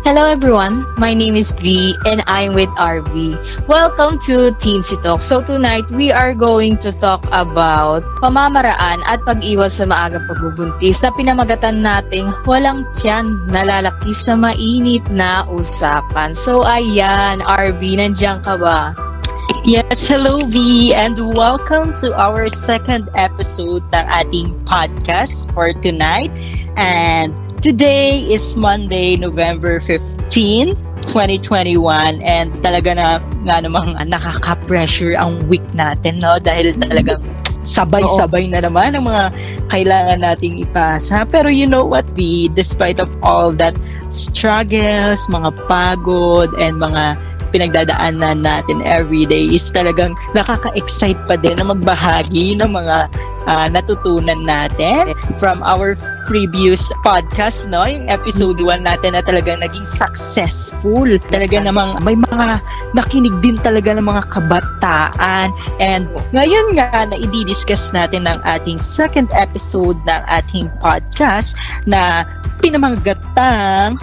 Hello everyone, my name is V and I'm with RV. Welcome to Teensy Talk. So tonight, we are going to talk about pamamaraan at pag-iwas sa maagang pagbubuntis na pinamagatan nating walang tiyan nalalaki sa mainit na usapan. So ayan, RV, nandiyan ka ba? Yes, hello V and welcome to our second episode ng ating podcast for tonight. And Today is Monday, November 15, 2021 and talaga na nga namang nakaka-pressure ang week natin, no? Dahil talagang sabay-sabay na naman ang mga kailangan nating ipasa. Pero you know what, V, despite of all that struggles, mga pagod, and mga pinagdadaanan natin every day is talagang nakaka-excite pa din na magbahagi ng mga uh, natutunan natin from our previous podcast, no? Yung episode 1 natin na talagang naging successful. Talaga namang may mga nakinig din talaga ng mga kabataan. And ngayon nga na i-discuss natin ng ating second episode ng ating podcast na pinamanggatang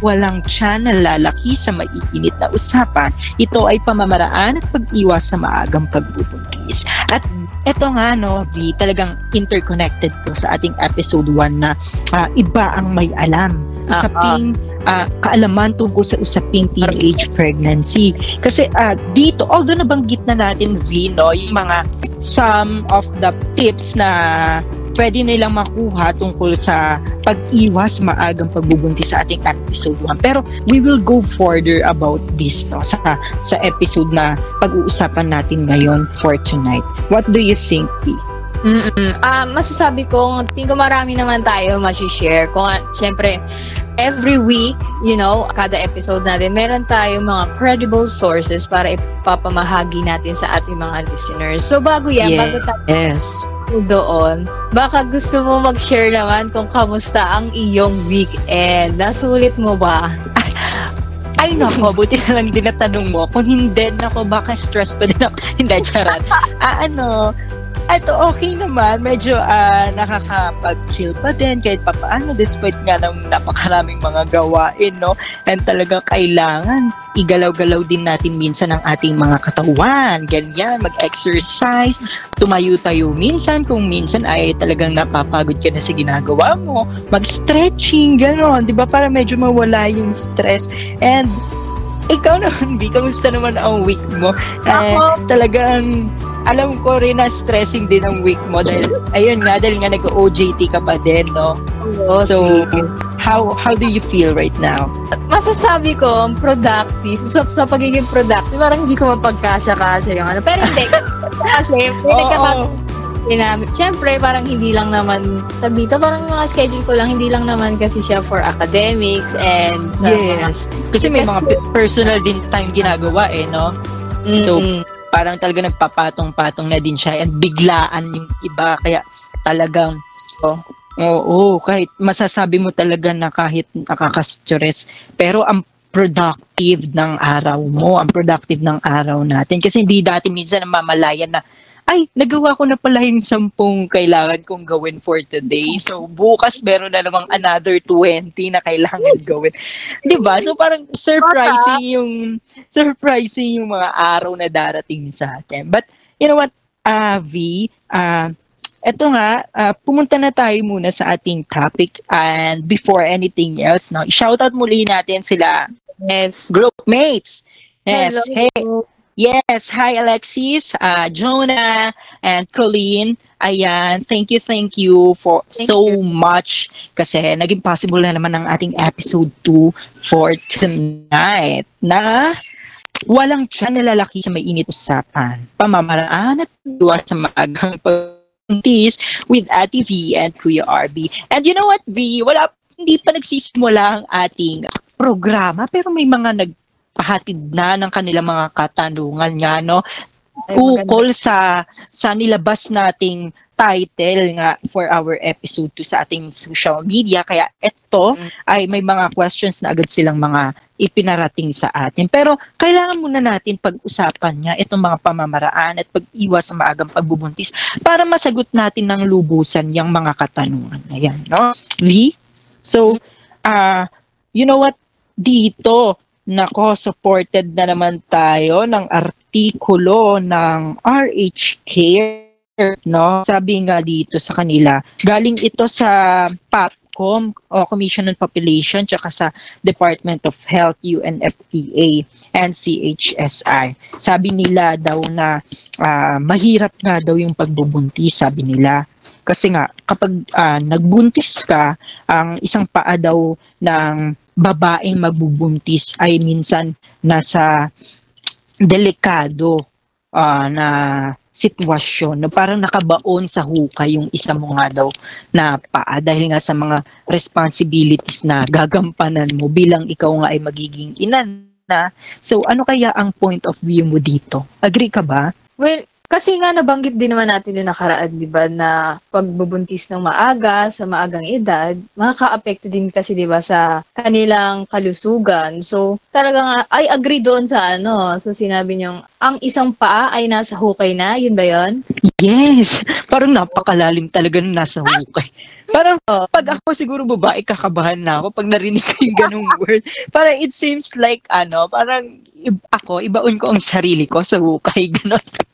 walang tiyan na lalaki sa maiinit na usapan. Ito ay pamamaraan at pag-iwas sa maagang pagbubuntis. At eto nga, no, V, talagang interconnected to sa ating episode 1 na uh, iba ang may alam. Usaping uh, kaalaman tungkol sa usaping teenage pregnancy. Kasi uh, dito, although nabanggit na natin, V, no, yung mga some of the tips na pwede nilang makuha tungkol sa pag-iwas maagang pagbubuntis sa ating episode 1. Pero we will go further about this no, sa, sa episode na pag-uusapan natin ngayon for tonight. What do you think, P? Mm-mm. Uh, masasabi ko, tingin ko marami naman tayo share Kung, syempre, every week, you know, kada episode natin, meron tayong mga credible sources para ipapamahagi natin sa ating mga listeners. So, bago yan, yes. bago tayo yes doon. Baka gusto mo mag-share naman kung kamusta ang iyong weekend. Nasulit mo ba? Ay, nako, buti na lang tinatanong mo. Kung hindi, nako, baka stress pa din ako. hindi, charot. ah, ano, ito, okay naman. Medyo uh, nakakapag-chill pa din kahit pa paano despite nga ng napakaraming mga gawain, no? And talaga kailangan igalaw-galaw din natin minsan ang ating mga katawan. Ganyan, mag-exercise, tumayo-tayo minsan kung minsan ay talagang napapagod ka na sa ginagawa mo. Mag-stretching, gano'n. Di ba? Para medyo mawala yung stress. And ikaw naman, Bi, kamusta naman ang week mo? Eh, talagang alam ko rin na stressing din ang week mo dahil ayun nga dahil nga nag-OJT ka pa din no Oo, so how how do you feel right now masasabi ko productive sa, sa pagiging productive parang hindi ko mapagkasya-kasya yung ano pero hindi kasi may nagkakataon namin. Siyempre, parang hindi lang naman, tag dito, parang mga schedule ko lang, hindi lang naman kasi siya for academics and sa yes. mga... Kasi may mga personal din time ginagawa eh, no? Mm-hmm. So, parang talaga nagpapatong-patong na din siya and biglaan yung iba. Kaya talagang oh, oo, kahit masasabi mo talaga na kahit nakaka-stress pero ang productive ng araw mo, ang productive ng araw natin. Kasi hindi dati minsan namamalayan na ay, nagawa ko na pala yung sampung kailangan kong gawin for today. So, bukas meron na namang another 20 na kailangan gawin. 'Di ba So, parang surprising yung, surprising yung mga araw na darating sa atin. But, you know what, uh, V, uh, eto nga, uh, pumunta na tayo muna sa ating topic and before anything else, no, shoutout muli natin sila yes. group mates. Yes, Hello. hey, Yes, hi Alexis, uh, Jonah, and Colleen. Ayan, thank you, thank you for thank so you. much kasi naging possible na naman ang ating episode 2 for tonight na walang tiyan na lalaki sa may init usapan. Pamamaraan at iwas sa maagang pagpuntis with Ate V and Kuya RB. And you know what, V? Wala, hindi pa nagsisimula ang ating programa pero may mga nag pahatid na ng kanilang mga katanungan nga no? Ukol sa sa nilabas nating title nga for our episode 2 sa ating social media. Kaya ito mm. ay may mga questions na agad silang mga ipinarating sa atin. Pero kailangan muna natin pag-usapan niya itong mga pamamaraan at pag-iwas sa maagang pagbubuntis para masagot natin ng lubusan yung mga katanungan. Na yan no? Lee? So uh, you know what? Dito, nako, supported na naman tayo ng artikulo ng RH Care, no? Sabi nga dito sa kanila, galing ito sa PAPCOM o Commission on Population tsaka sa Department of Health, UNFPA and CHSI. Sabi nila daw na uh, mahirap nga daw yung pagbubuntis, sabi nila. Kasi nga, kapag uh, nagbuntis ka, ang isang paa daw ng babaeng magbubuntis ay minsan nasa delikado uh, na sitwasyon na parang nakabaon sa hukay yung isa mo nga daw na paa dahil nga sa mga responsibilities na gagampanan mo bilang ikaw nga ay magiging ina na. So ano kaya ang point of view mo dito? Agree ka ba? Well, kasi nga nabanggit din naman natin yung nakaraan, di ba, na pagbubuntis ng maaga, sa maagang edad, makaka-apekto din kasi, di ba, sa kanilang kalusugan. So, talagang I agree doon sa ano, sa sinabi niyong, ang isang paa ay nasa hukay na, yun ba yun? Yes! Parang napakalalim talaga na nasa hukay. Parang oh. pag ako siguro babae, kakabahan na ako pag narinig ko yung ganung word. Parang it seems like, ano, parang ako, ibaon ko ang sarili ko sa hukay, gano'n.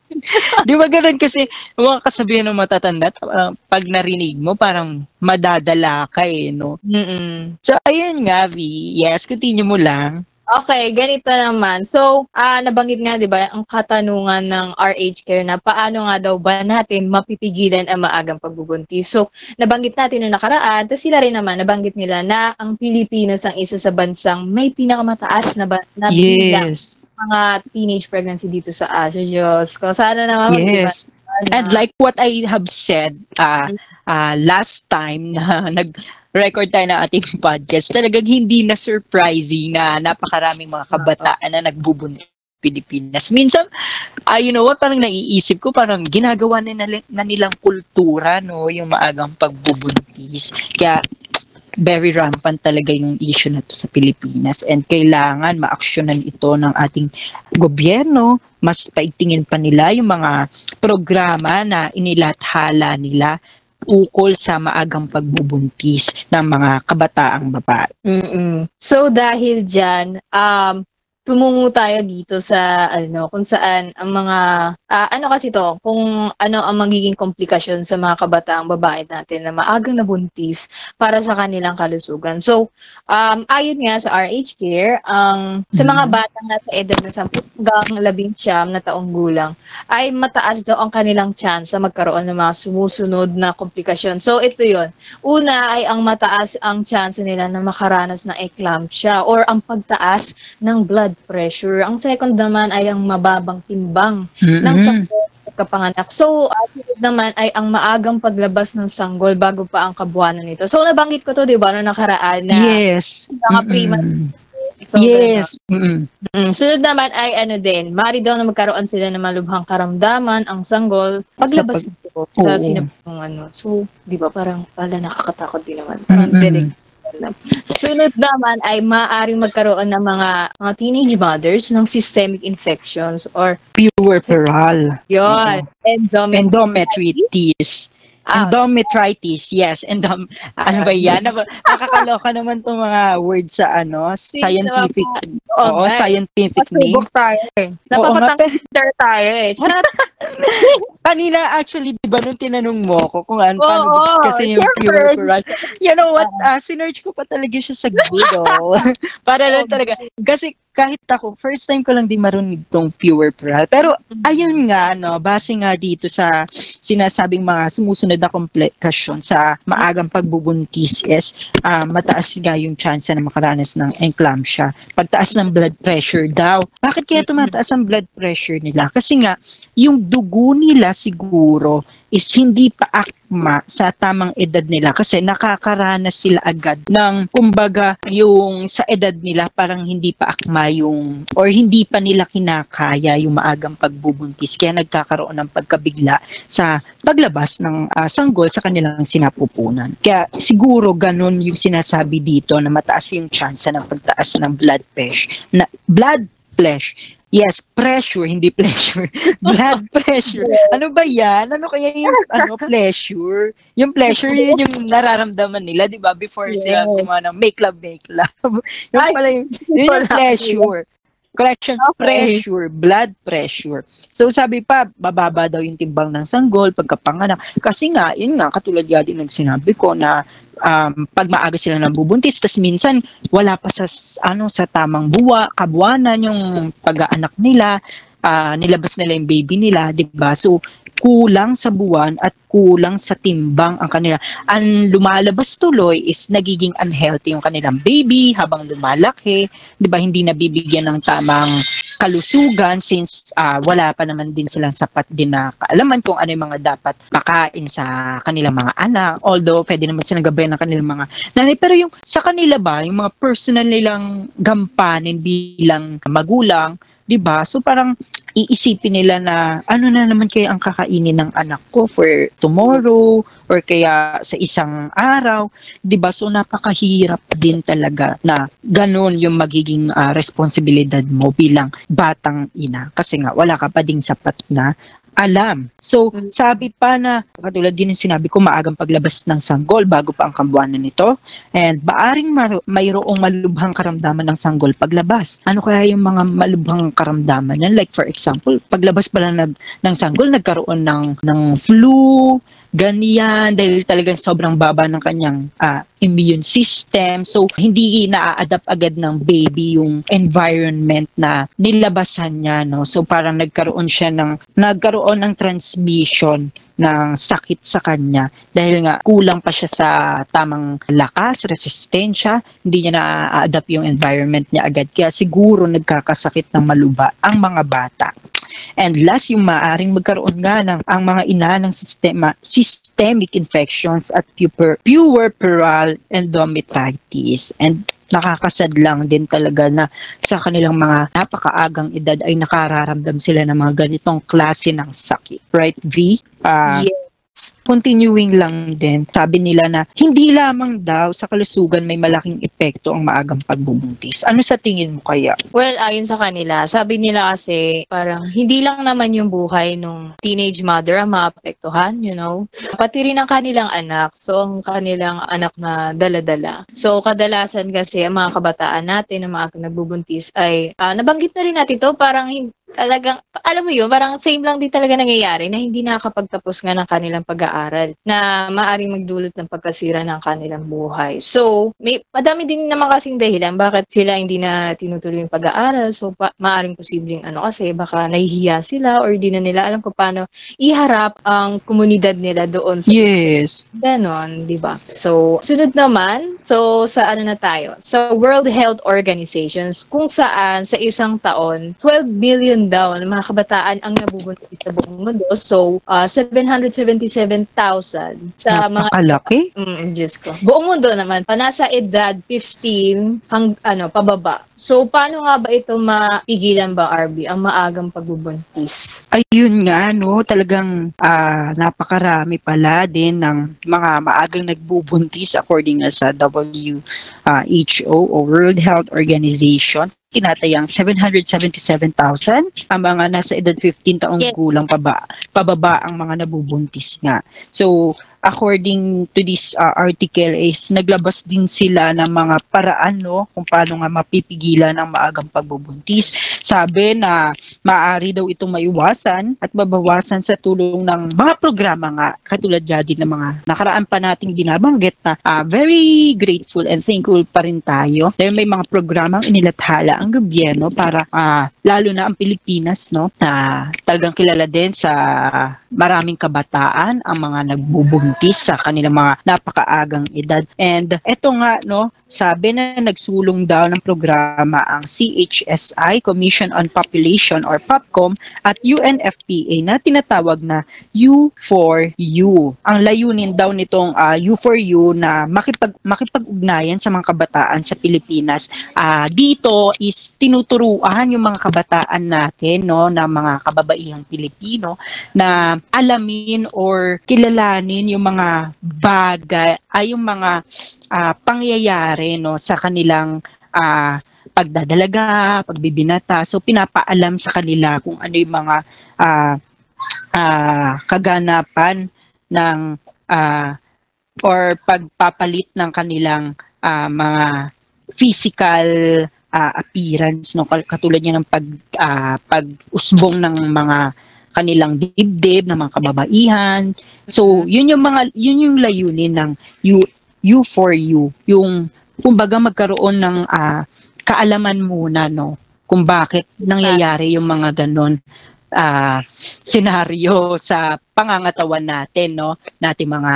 Di ba ganun kasi mga kasabihan ng matatanda, uh, pag narinig mo, parang madadala ka eh, no? Mm-mm. So, ayun nga, V. Yes, continue mo lang. Okay, ganito naman. So, uh, nabanggit nga 'di ba ang katanungan ng RH Care na paano nga daw ba natin mapipigilan ang maagang pagbubuntis. So, nabanggit natin noong nakaraan, tapos sila rin naman nabanggit nila na ang Pilipinas ang isa sa bansang may pinakamataas na ba, na yes mga teenage pregnancy dito sa Asia. Diyos ko. Sana naman yes. And like what I have said uh, uh, last time na nag record tayo ng ating podcast, talagang hindi na surprising na napakaraming mga kabataan na nagbubuntis Pilipinas. Minsan, uh, you know what, parang naiisip ko, parang ginagawa na, na nilang kultura, no, yung maagang pagbubuntis. Kaya, very rampant talaga yung issue na to sa Pilipinas and kailangan maaksyonan ito ng ating gobyerno mas paigtingin pa nila yung mga programa na inilathala nila ukol sa maagang pagbubuntis ng mga kabataang babae. Mm-mm. So dahil diyan um tumungo tayo dito sa ano kung saan ang mga uh, ano kasi to kung ano ang magiging komplikasyon sa mga kabataang babae natin na maagang nabuntis para sa kanilang kalusugan. So um ayon nga sa RH Care ang um, sa mga mm-hmm. batang nasa edad na 10 hanggang 19 na taong gulang ay mataas daw ang kanilang chance sa magkaroon ng mga sumusunod na komplikasyon. So ito 'yon. Una ay ang mataas ang chance nila na makaranas ng eclampsia or ang pagtaas ng blood pressure. Ang second naman ay ang mababang timbang mm-hmm. ng sanggol kapanganak. So, uh, naman ay ang maagang paglabas ng sanggol bago pa ang kabuanan nito. So, nabanggit ko to, di ba, no nakaraan na yes. mga mm-hmm. So, yes. Mm-hmm. Mm, sunod naman ay ano din, mari daw na magkaroon sila ng malubhang karamdaman ang sanggol paglabas nito sa, pag- sa sinabong ano. So, di ba parang pala nakakatakot din naman. Parang mm-hmm. Sunod naman ay maaaring magkaroon ng mga, mga teenage mothers ng systemic infections or puerperal. Yun. Endometritis. Endometritis. Ah. Endometritis, yes. Endom ano ba yan? Nakakaloka naman itong mga words sa ano, scientific. Oo, oh, scientific name. tayo eh. Napapatang tayo eh. Charot. Kanina actually, di ba nung tinanong mo ako kung ano, oh, paano oh, kasi yung pure. You know what, uh, sinerch ko pa talaga siya sa Google. Para lang talaga. Kasi kahit ako, first time ko lang din marunong tong pure pearl. Pero mm-hmm. ayun nga, no, base nga dito sa sinasabing mga sumusunod na komplikasyon sa maagang pagbubuntis is uh, mataas nga yung chance na makaranas ng eclampsia. Pagtaas ng blood pressure daw. Bakit kaya tumataas ang blood pressure nila? Kasi nga, yung dugo nila siguro is hindi pa akma sa tamang edad nila kasi nakakaranas sila agad ng kumbaga yung sa edad nila parang hindi pa akma yung or hindi pa nila kinakaya yung maagang pagbubuntis kaya nagkakaroon ng pagkabigla sa paglabas ng uh, sanggol sa kanilang sinapupunan. Kaya siguro ganun yung sinasabi dito na mataas yung chance ng pagtaas ng blood pressure na blood flesh Yes, pressure, hindi pleasure. Blood pressure. Ano ba yan? Ano kaya yung ano, pleasure? Yung pleasure, yun yung nararamdaman nila, di ba? Before yes. sila gumawa ng make love, make love. yung pala yung, yun yung pleasure. Correction, okay. pressure, blood pressure. So sabi pa, bababa daw yung timbang ng sanggol pagkapanganak. Kasi nga, yun nga, katulad nga din ng sinabi ko na um, pag maaga sila nabubuntis, tas minsan wala pa sa, ano, sa tamang buwa, kabuanan yung pag-aanak nila, uh, nilabas nila yung baby nila, di ba? So, kulang sa buwan at kulang sa timbang ang kanila. Ang lumalabas tuloy is nagiging unhealthy yung kanilang baby habang lumalaki, 'di ba? Hindi nabibigyan ng tamang kalusugan since uh, wala pa naman din silang sapat din na kaalaman kung ano yung mga dapat pakain sa kanilang mga anak. Although pwede naman silang gabayan ng kanilang mga nanay pero yung sa kanila ba, yung mga personal nilang gampanin bilang magulang, 'di ba? So parang iisipin nila na ano na naman kaya ang kakainin ng anak ko for tomorrow or kaya sa isang araw, 'di ba? So napakahirap din talaga na ganun yung magiging uh, responsibilidad mo bilang batang ina kasi nga wala ka pa ding sapat na alam. So, mm. sabi pa na, katulad din yung sinabi ko, maagang paglabas ng sanggol bago pa ang kambuanan nito. And baaring mar- mayroong malubhang karamdaman ng sanggol paglabas. Ano kaya yung mga malubhang karamdaman yan? Like for example, paglabas pala nag, ng sanggol, nagkaroon ng, ng flu, ganyan dahil talagang sobrang baba ng kanyang uh, immune system. So, hindi na-adapt agad ng baby yung environment na nilabasan niya, no? So, parang nagkaroon siya ng, nagkaroon ng transmission ng sakit sa kanya dahil nga kulang pa siya sa tamang lakas, resistensya, hindi niya na-adapt yung environment niya agad. Kaya siguro nagkakasakit ng maluba ang mga bata. And last, yung maaring magkaroon nga ng ang mga ina ng sistema, systemic infections at puber, puerperal endometritis. And nakakasad lang din talaga na sa kanilang mga napakaagang edad ay nakararamdam sila ng mga ganitong klase ng sakit. Right, V? Uh, yes continuing lang din, sabi nila na hindi lamang daw sa kalusugan may malaking epekto ang maagang pagbubuntis. Ano sa tingin mo kaya? Well, ayon sa kanila, sabi nila kasi parang hindi lang naman yung buhay ng teenage mother ang maapektuhan, you know. Pati rin ang kanilang anak. So, ang kanilang anak na daladala. So, kadalasan kasi ang mga kabataan natin na mga nagbubuntis ay uh, nabanggit na rin natin to parang talagang, alam mo yun, parang same lang din talaga nangyayari na hindi nakakapagtapos nga ng kanilang pag-aaral na maaring magdulot ng pagkasira ng kanilang buhay. So, may madami din naman kasing dahilan bakit sila hindi na tinutuloy yung pag-aaral. So, pa, maaring posibleng ano kasi baka nahihiya sila or di na nila alam kung paano iharap ang komunidad nila doon sa Yes. Ganon, di ba? So, sunod naman, so sa ano na tayo? So, World Health Organizations kung saan sa isang taon, 12 billion daw ng mga kabataan ang nabubuntis sa buong mundo. So, uh, ah, 777,000 sa mga... Napakalaki? Mm, Diyos ko. Buong mundo naman. Nasa edad 15 hang, ano, pababa. So, paano nga ba ito mapigilan ba, RB, ang maagang pagbubuntis? Ayun nga, no, talagang uh, napakarami pala din ng mga maagang nagbubuntis according sa WHO o World Health Organization tinatayang 777,000 ang mga nasa edad 15 taong yes. gulang paba, pababa ang mga nabubuntis nga. So, according to this uh, article is naglabas din sila ng mga paraan no kung paano nga mapipigilan ang maagang pagbubuntis. Sabi na maaari daw itong maiwasan at mabawasan sa tulong ng mga programa nga katulad din ng mga nakaraan pa nating binabanggit na uh, very grateful and thankful pa rin tayo dahil may mga programang inilathala ang gobyerno para uh, lalo na ang Pilipinas no na talagang kilala din sa maraming kabataan ang mga nagbubuntis buntis sa kanilang mga napakaagang edad. And eto nga, no, sabi na nagsulong daw ng programa ang CHSI, Commission on Population or POPCOM at UNFPA na tinatawag na U4U. Ang layunin daw nitong uh, ah, U4U na makipag, makipag-ugnayan sa mga kabataan sa Pilipinas. Uh, dito is tinuturuan yung mga kabataan natin no na mga kababaihang Pilipino na alamin or kilalanin yung mga bagay ay yung mga uh, pangyayari no sa kanilang uh, pagdadalaga, pagbibinata. So pinapaalam sa kanila kung ano yung mga uh, uh, kaganapan ng uh, or pagpapalit ng kanilang uh, mga physical uh, appearance no katulad niya ng pag uh, pag-usbong ng mga kanilang dibdib ng mga kababaihan. So, yun yung mga yun yung layunin ng you you for you, yung kumbaga magkaroon ng uh, kaalaman muna no kung bakit nangyayari yung mga ganon uh, senaryo sa pangangatawan natin no nating mga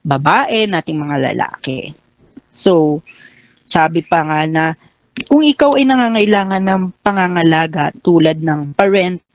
babae, nating mga lalaki. So, sabi pa nga na kung ikaw ay nangangailangan ng pangangalaga tulad ng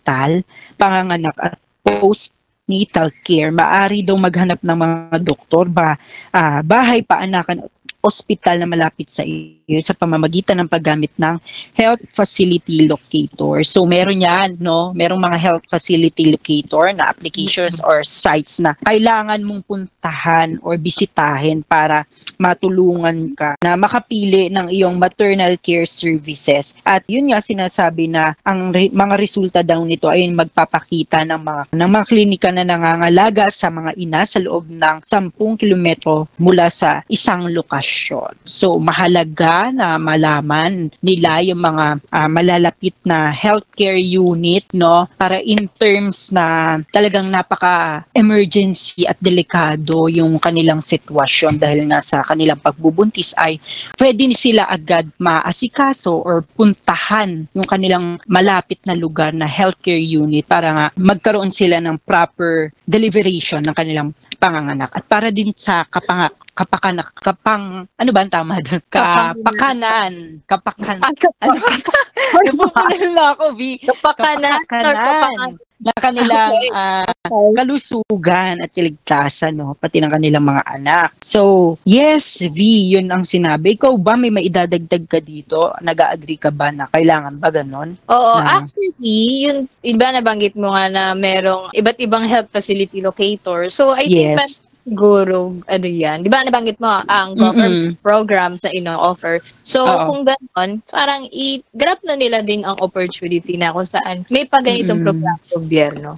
parental, panganganak at postnatal care, maari daw maghanap ng mga doktor ba uh, bahay paanakan ospital na malapit sa iyo sa pamamagitan ng paggamit ng health facility locator. So meron yan, no? Merong mga health facility locator na applications or sites na kailangan mong puntahan or bisitahin para matulungan ka na makapili ng iyong maternal care services. At yun nga sinasabi na ang re- mga resulta daw nito ay magpapakita ng mga ng mga klinika na nangangalaga sa mga ina sa loob ng 10 kilometro mula sa isang lokasyon. So, mahalaga na malaman nila yung mga uh, malalapit na healthcare unit, no? Para in terms na talagang napaka-emergency at delikado yung kanilang sitwasyon dahil nga sa kanilang pagbubuntis ay pwede sila agad maasikaso or puntahan yung kanilang malapit na lugar na healthcare unit para nga magkaroon sila ng proper deliberation ng kanilang panganganak at para din sa kapang kapakanak kapang ano ba ang tama doon kapakanan. kapakan ano na ako B kapakanan kapakanan. na kanilang uh, kalusugan at kaligtasan no? Pati ng kanilang mga anak. So yes V yun ang sinabi. Ikaw ba may maidadagdag ka dito? Nag-agree ka ba na kailangan ba ganon? Oo na, actually yun iba nabanggit mo nga na merong iba't ibang health facility locator. So I yes. think siguro, ano yan, di ba nabanggit mo ang government mm-hmm. program sa ino-offer. So, Oo. kung gano'n, parang i-grab na nila din ang opportunity na kung saan may pa ganitong mm-hmm. program gobyerno.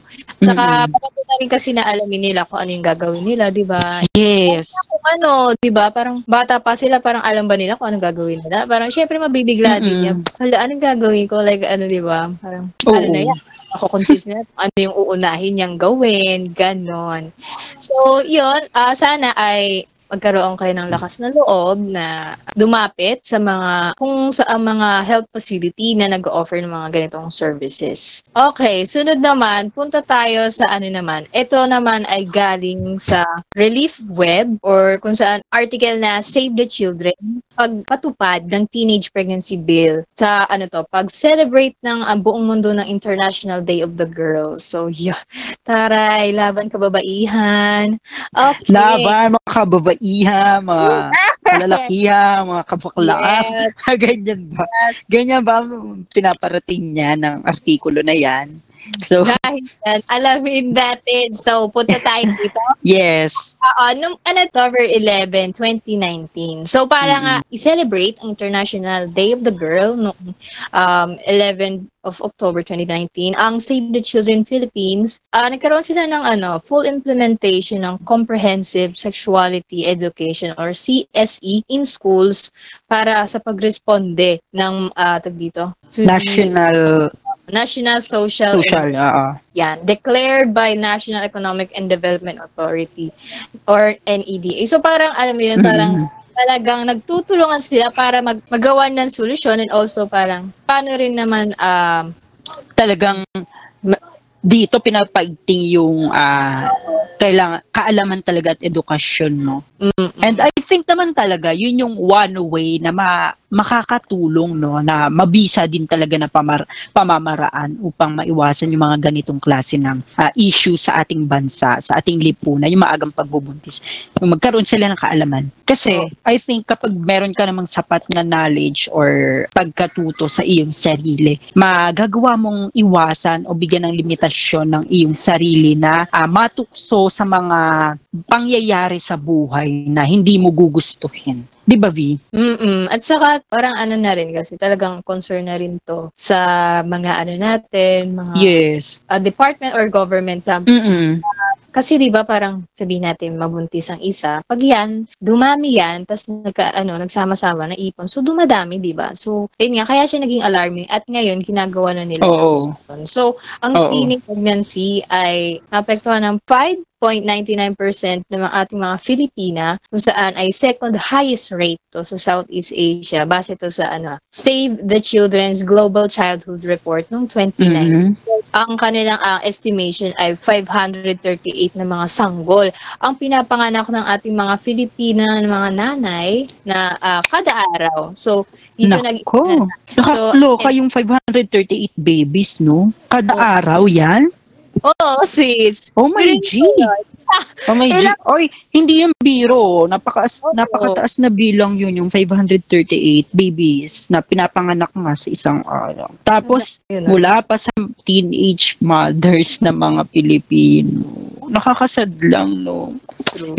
Saka, mm-hmm. pagdating na rin kasi na alamin nila kung ano yung gagawin nila, di ba? Yes. Kaya kung ano, di ba, parang bata pa sila, parang alam ba nila kung anong gagawin nila? Parang, syempre, mabibigla mm-hmm. din yan. Hala, anong gagawin ko? Like, ano, di ba? Parang, Oo. ano na yan? Ako confuse na ano yung uunahin niyang gawin, ganon. So, yun, uh, sana ay magkaroon kayo ng lakas na loob na dumapit sa mga kung sa mga health facility na nag-offer ng mga ganitong services. Okay, sunod naman, punta tayo sa ano naman. Ito naman ay galing sa Relief Web or kung saan article na Save the Children pagpatupad ng Teenage Pregnancy Bill sa ano to, pag-celebrate ng uh, buong mundo ng International Day of the Girls. So, yeah. Taray, laban kababaihan. Okay. Laban mga kababaihan, mga lalakihan, mga kabaklaan. Yes. Ganyan ba? Ganyan ba pinaparating niya ng artikulo na yan? So, Dahil yan, alamin natin. So, punta tayo dito. yes. Oo, nung ano, October 11, 2019. So, para mm-hmm. nga i-celebrate ang International Day of the Girl noong um, 11 of October 2019, ang Save the Children Philippines, uh, nagkaroon sila ng ano, full implementation ng Comprehensive Sexuality Education or CSE in schools para sa pagresponde ng uh, tag dito to National the, National Social, Social and, uh, yan, declared by National Economic and Development Authority or NEDA. So parang alam mo yun, parang mm-hmm. talagang nagtutulungan sila para mag magawa ng solusyon and also parang paano rin naman um, talagang dito pinapaigting yung uh, kailangan kaalaman talaga at edukasyon no. Mm-hmm. And I think naman talaga yun yung one way na ma makakatulong no na mabisa din talaga na pamar, pamamaraan upang maiwasan yung mga ganitong klase ng uh, issue sa ating bansa, sa ating lipunan, yung maagang pagbubuntis. Yung magkaroon sila ng kaalaman. Kasi oh. I think kapag meron ka namang sapat na knowledge or pagkatuto sa iyong sarili, magagawa mong iwasan o bigyan ng limitasyon ng iyong sarili na uh, matukso sa mga pangyayari sa buhay na hindi mo gugustuhin Di ba, V? Mm-mm. At saka, parang ano na rin kasi talagang concern na rin to sa mga ano natin, mga Yes. uh, department or government sa Mm-mm. kasi 'di ba parang sabihin natin mabuntis ang isa, pag yan dumami yan, tapos nagka, ano nagsama-sama na ipon. So dumadami, 'di ba? So yun nga kaya siya naging alarming at ngayon ginagawa na nila. Oo. So ang Oo. teenage pregnancy ay naapektuhan ng 5.99% ng mga ating mga Filipina kung saan ay second highest rate to sa Southeast Asia base to sa ano Save the Children's Global Childhood Report noong 2019 Mhm. ang kanilang ah, estimation ay 538 na mga sanggol. Ang pinapanganak ng ating mga Filipina ng mga nanay na ah, kada araw. So, dito nag Nako. Nakakaloka yung 538 babies, no? Kada Oo. araw yan? Oo, sis. Oh my Feeling G! Oh my G! Ilang- Oy, hindi yung biro. Napakaas, Oo. napakataas na bilang yun, yung 538 babies na pinapanganak nga sa isang araw. Tapos, mula pa sa teenage mothers na mga Pilipino. Nakakasad lang, no?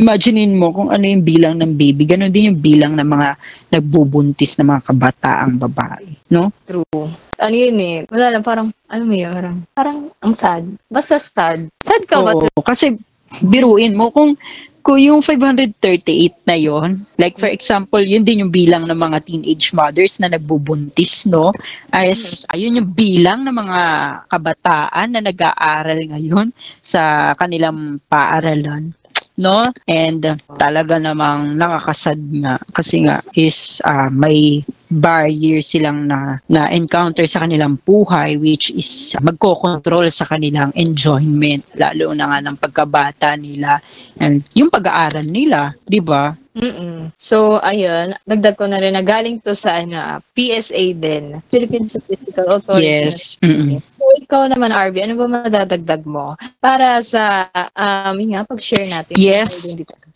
Imaginein mo kung ano yung bilang ng baby. Ganon din yung bilang ng mga nagbubuntis na mga kabataang babae. No? True. Ano yun eh. Wala lang, parang, ano mo yun, parang, parang, ang sad. Basta sad. Sad ka ba? Oo, kasi biruin mo kung kung yung 538 na yon like for example, yun din yung bilang ng mga teenage mothers na nagbubuntis, no? As, ayun yung bilang ng mga kabataan na nag-aaral ngayon sa kanilang paaralan. No? And uh, talaga namang nakakasad nga kasi nga is uh, may barrier silang na na encounter sa kanilang buhay which is magko-control sa kanilang enjoyment lalo na nga ng pagkabata nila and yung pag-aaral nila, 'di ba? Mm-mm. So, ayun, dagdag ko na rin na galing to sa ano, ah, PSA din. Philippine Statistical Authority. Mm-mm. Ikaw naman, Arby, ano ba madadagdag mo para sa, um, yun nga, pag-share natin. Yes.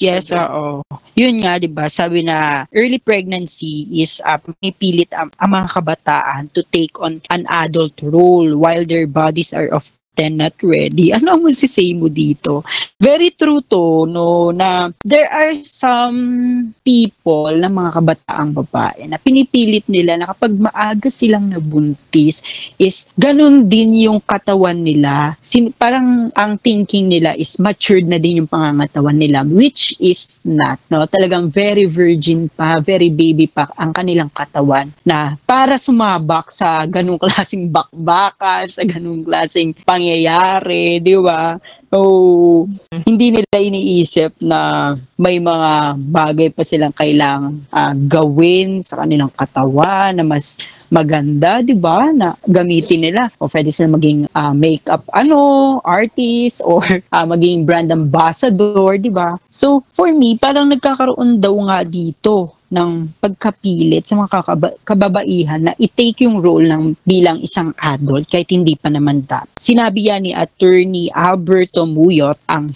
Yes, oo. Yun nga, 'di ba? Sabi na early pregnancy is uh, pinipilit ang, ang mga kabataan to take on an adult role while their bodies are often not ready. Ano ang masisay mo dito? Very true to, no, na there are some people na mga kabataang babae na pinipilit nila na kapag maaga silang nabuntis is ganun din yung katawan nila. Sin- parang ang thinking nila is matured na din yung pangangatawan nila which is not. No? Talagang very virgin pa, very baby pa ang kanilang katawan na para sumabak sa ganung klaseng bakbakan, sa ganung klaseng pangyayari, di ba? So, hindi nila iniisip na may mga bagay pa silang kailangan ah, gawin sa kanilang katawan na mas maganda, 'di ba? Na gamitin nila. O pwede sila maging ah, makeup ano, artist or ah, maging brand ambassador, 'di ba? So, for me, parang nagkakaroon daw nga dito ng pagkapilit sa mga kababaihan na i-take yung role ng bilang isang adult kahit hindi pa naman dapat. Sinabi yan ni Attorney Alberto Muyot, ang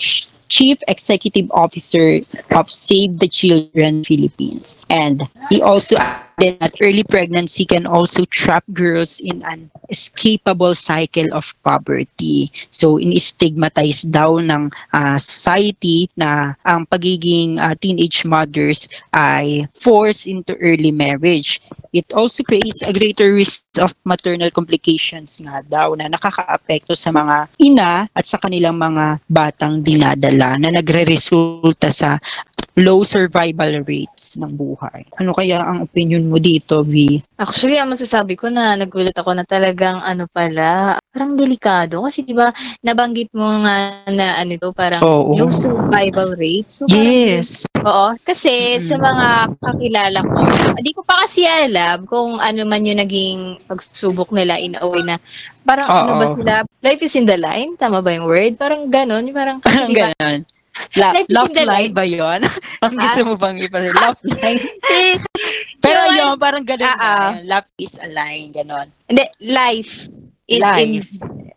Chief Executive Officer of Save the Children Philippines. And he also added that early pregnancy can also trap girls in an escapable cycle of poverty. So, in-stigmatize daw ng ah, society na ang pagiging ah, teenage mothers ay forced into early marriage. It also creates a greater risk of maternal complications nga daw na nakakaapekto sa mga ina at sa kanilang mga batang dinadala na nagre-resulta sa low survival rates ng buhay. Ano kaya ang opinion mo dito, V? Actually, ang masasabi ko na nagulat ako na talagang ano pala, parang delikado. Kasi di ba nabanggit mo nga na ano ito, parang Oo. low survival rate. So, parang Yes. Oo, kasi Mm. sa mga kakilala ko, hindi ko pa kasi alam kung ano man yung naging pagsubok nila in a way na parang ano ba sila, life is in the line, tama ba yung word? Parang ganon, parang Parang di ba, ganon. La- Life love line ba yun? ang Ah. gusto mo bang ipa Love line? Pero yun, parang ganon Ah, na. ah. Love is a line, ganon. hindi, life is in, Life.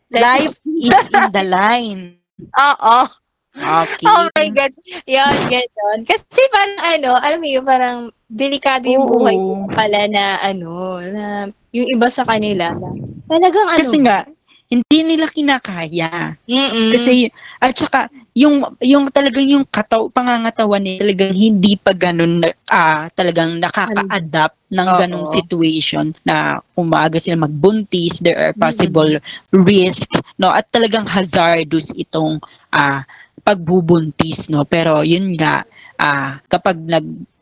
Life is in the line. oo, Okay. oh my God, yun, ganon. Kasi parang ano, alam mo yun, parang delikado yung Oo. buhay ko pala na ano, na yung iba sa kanila, talagang ano, Kasi nga, hindi nila kinakaya. mm Kasi, at saka, yung yung talagang yung kataw pangangatawan niya talagang hindi pa ganun ah, talagang nakaka-adapt ng ganung situation na umaga sila magbuntis, there are possible risk, no? At talagang hazardous itong ah, pagbubuntis, no? Pero yun nga, ah, kapag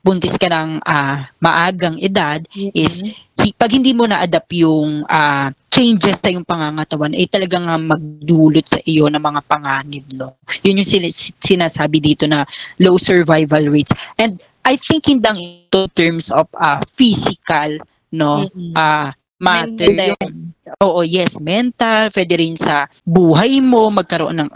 nagbuntis ka ng ah, maagang edad, is hi- pag hindi mo na-adapt yung ah, changes sa yung pangangatawan, ay talagang nga magdulot sa iyo ng mga panganib, no? Yun yung sinasabi dito na low survival rates. And I think hindi lang ito in terms of ah, physical, no? Mm-mm. ah matter Mental yung Oo, yes, mental, pwede rin sa buhay mo magkaroon ng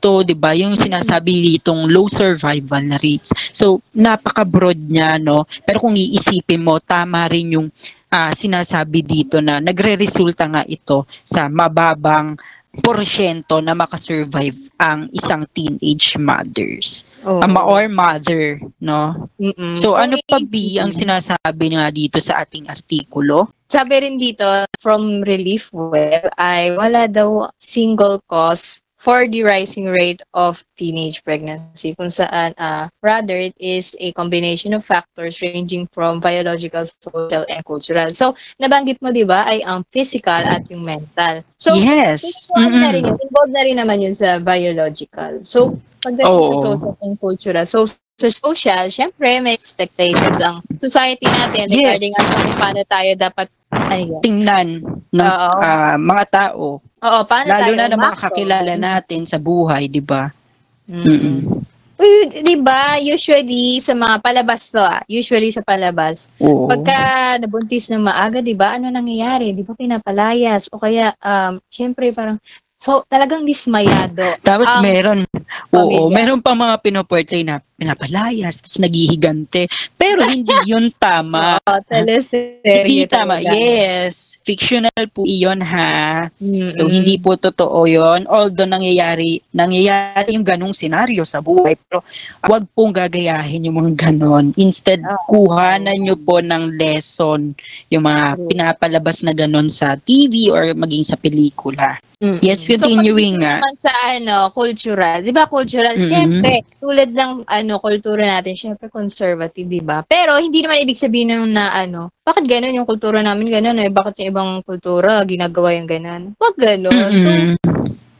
apekto, 'di ba? Yung sinasabi ditong low survival na rates. So, napaka-broad niya, no? Pero kung iisipin mo, tama rin yung ah, sinasabi dito na nagre-resulta nga ito sa mababang porsyento na makasurvive ang isang teenage mothers. Oo. Ama or mother, no? Mm-mm. So, ano pa B ang sinasabi nga dito sa ating artikulo? Sabi rin dito, from Relief Web, ay wala daw single cause for the rising rate of teenage pregnancy kung saan ah, rather it is a combination of factors ranging from biological, social, and cultural. So, nabanggit mo, di ba, ay ang physical at yung mental. So, yes. So, ano na rin involved na rin naman yun sa biological. So, pagdating sa Oo. social and cultural, so sa social, syempre may expectations ang society natin Yes. regarding at kung paano tayo dapat ano yun? tingnan ng Oo. ah, mga tao, Oo, paano lalo tayo na ng mga kakilala natin sa buhay, 'di ba? Mm. Uy, di ba, usually sa mga palabas to ah, usually sa palabas, Oo. pagka nabuntis ng maaga, di ba, ano nangyayari? Di ba pinapalayas? O kaya, um, syempre parang, so talagang dismayado. Tapos ang meron, oo, pamilya. meron pa mga pinoportray na pinapalayas, tapos naghihigante. Pero hindi yun tama. Oo, teleserye. hindi tama. talaga. Yes, fictional po iyon ha. Mm-mm. So, hindi po totoo yon Although, nangyayari, nangyayari yung ganong senaryo sa buhay. Pero, wag pong gagayahin yung mga ganon. Instead, Oo. kuhanan nyo po ng lesson yung mga True. pinapalabas na ganon sa TV or maging sa pelikula. Mm-mm. Yes, continuing so, nga. naman sa ano, cultural, 'di ba cultural, Mm-mm. syempre, tulad ng ano, kultura natin, syempre conservative, 'di ba? Pero hindi naman ibig sabihin nun na ano, bakit ganun yung kultura namin ganun eh, bakit yung ibang kultura ginagawa yung ganun? Wag ganun. So, Mm-mm.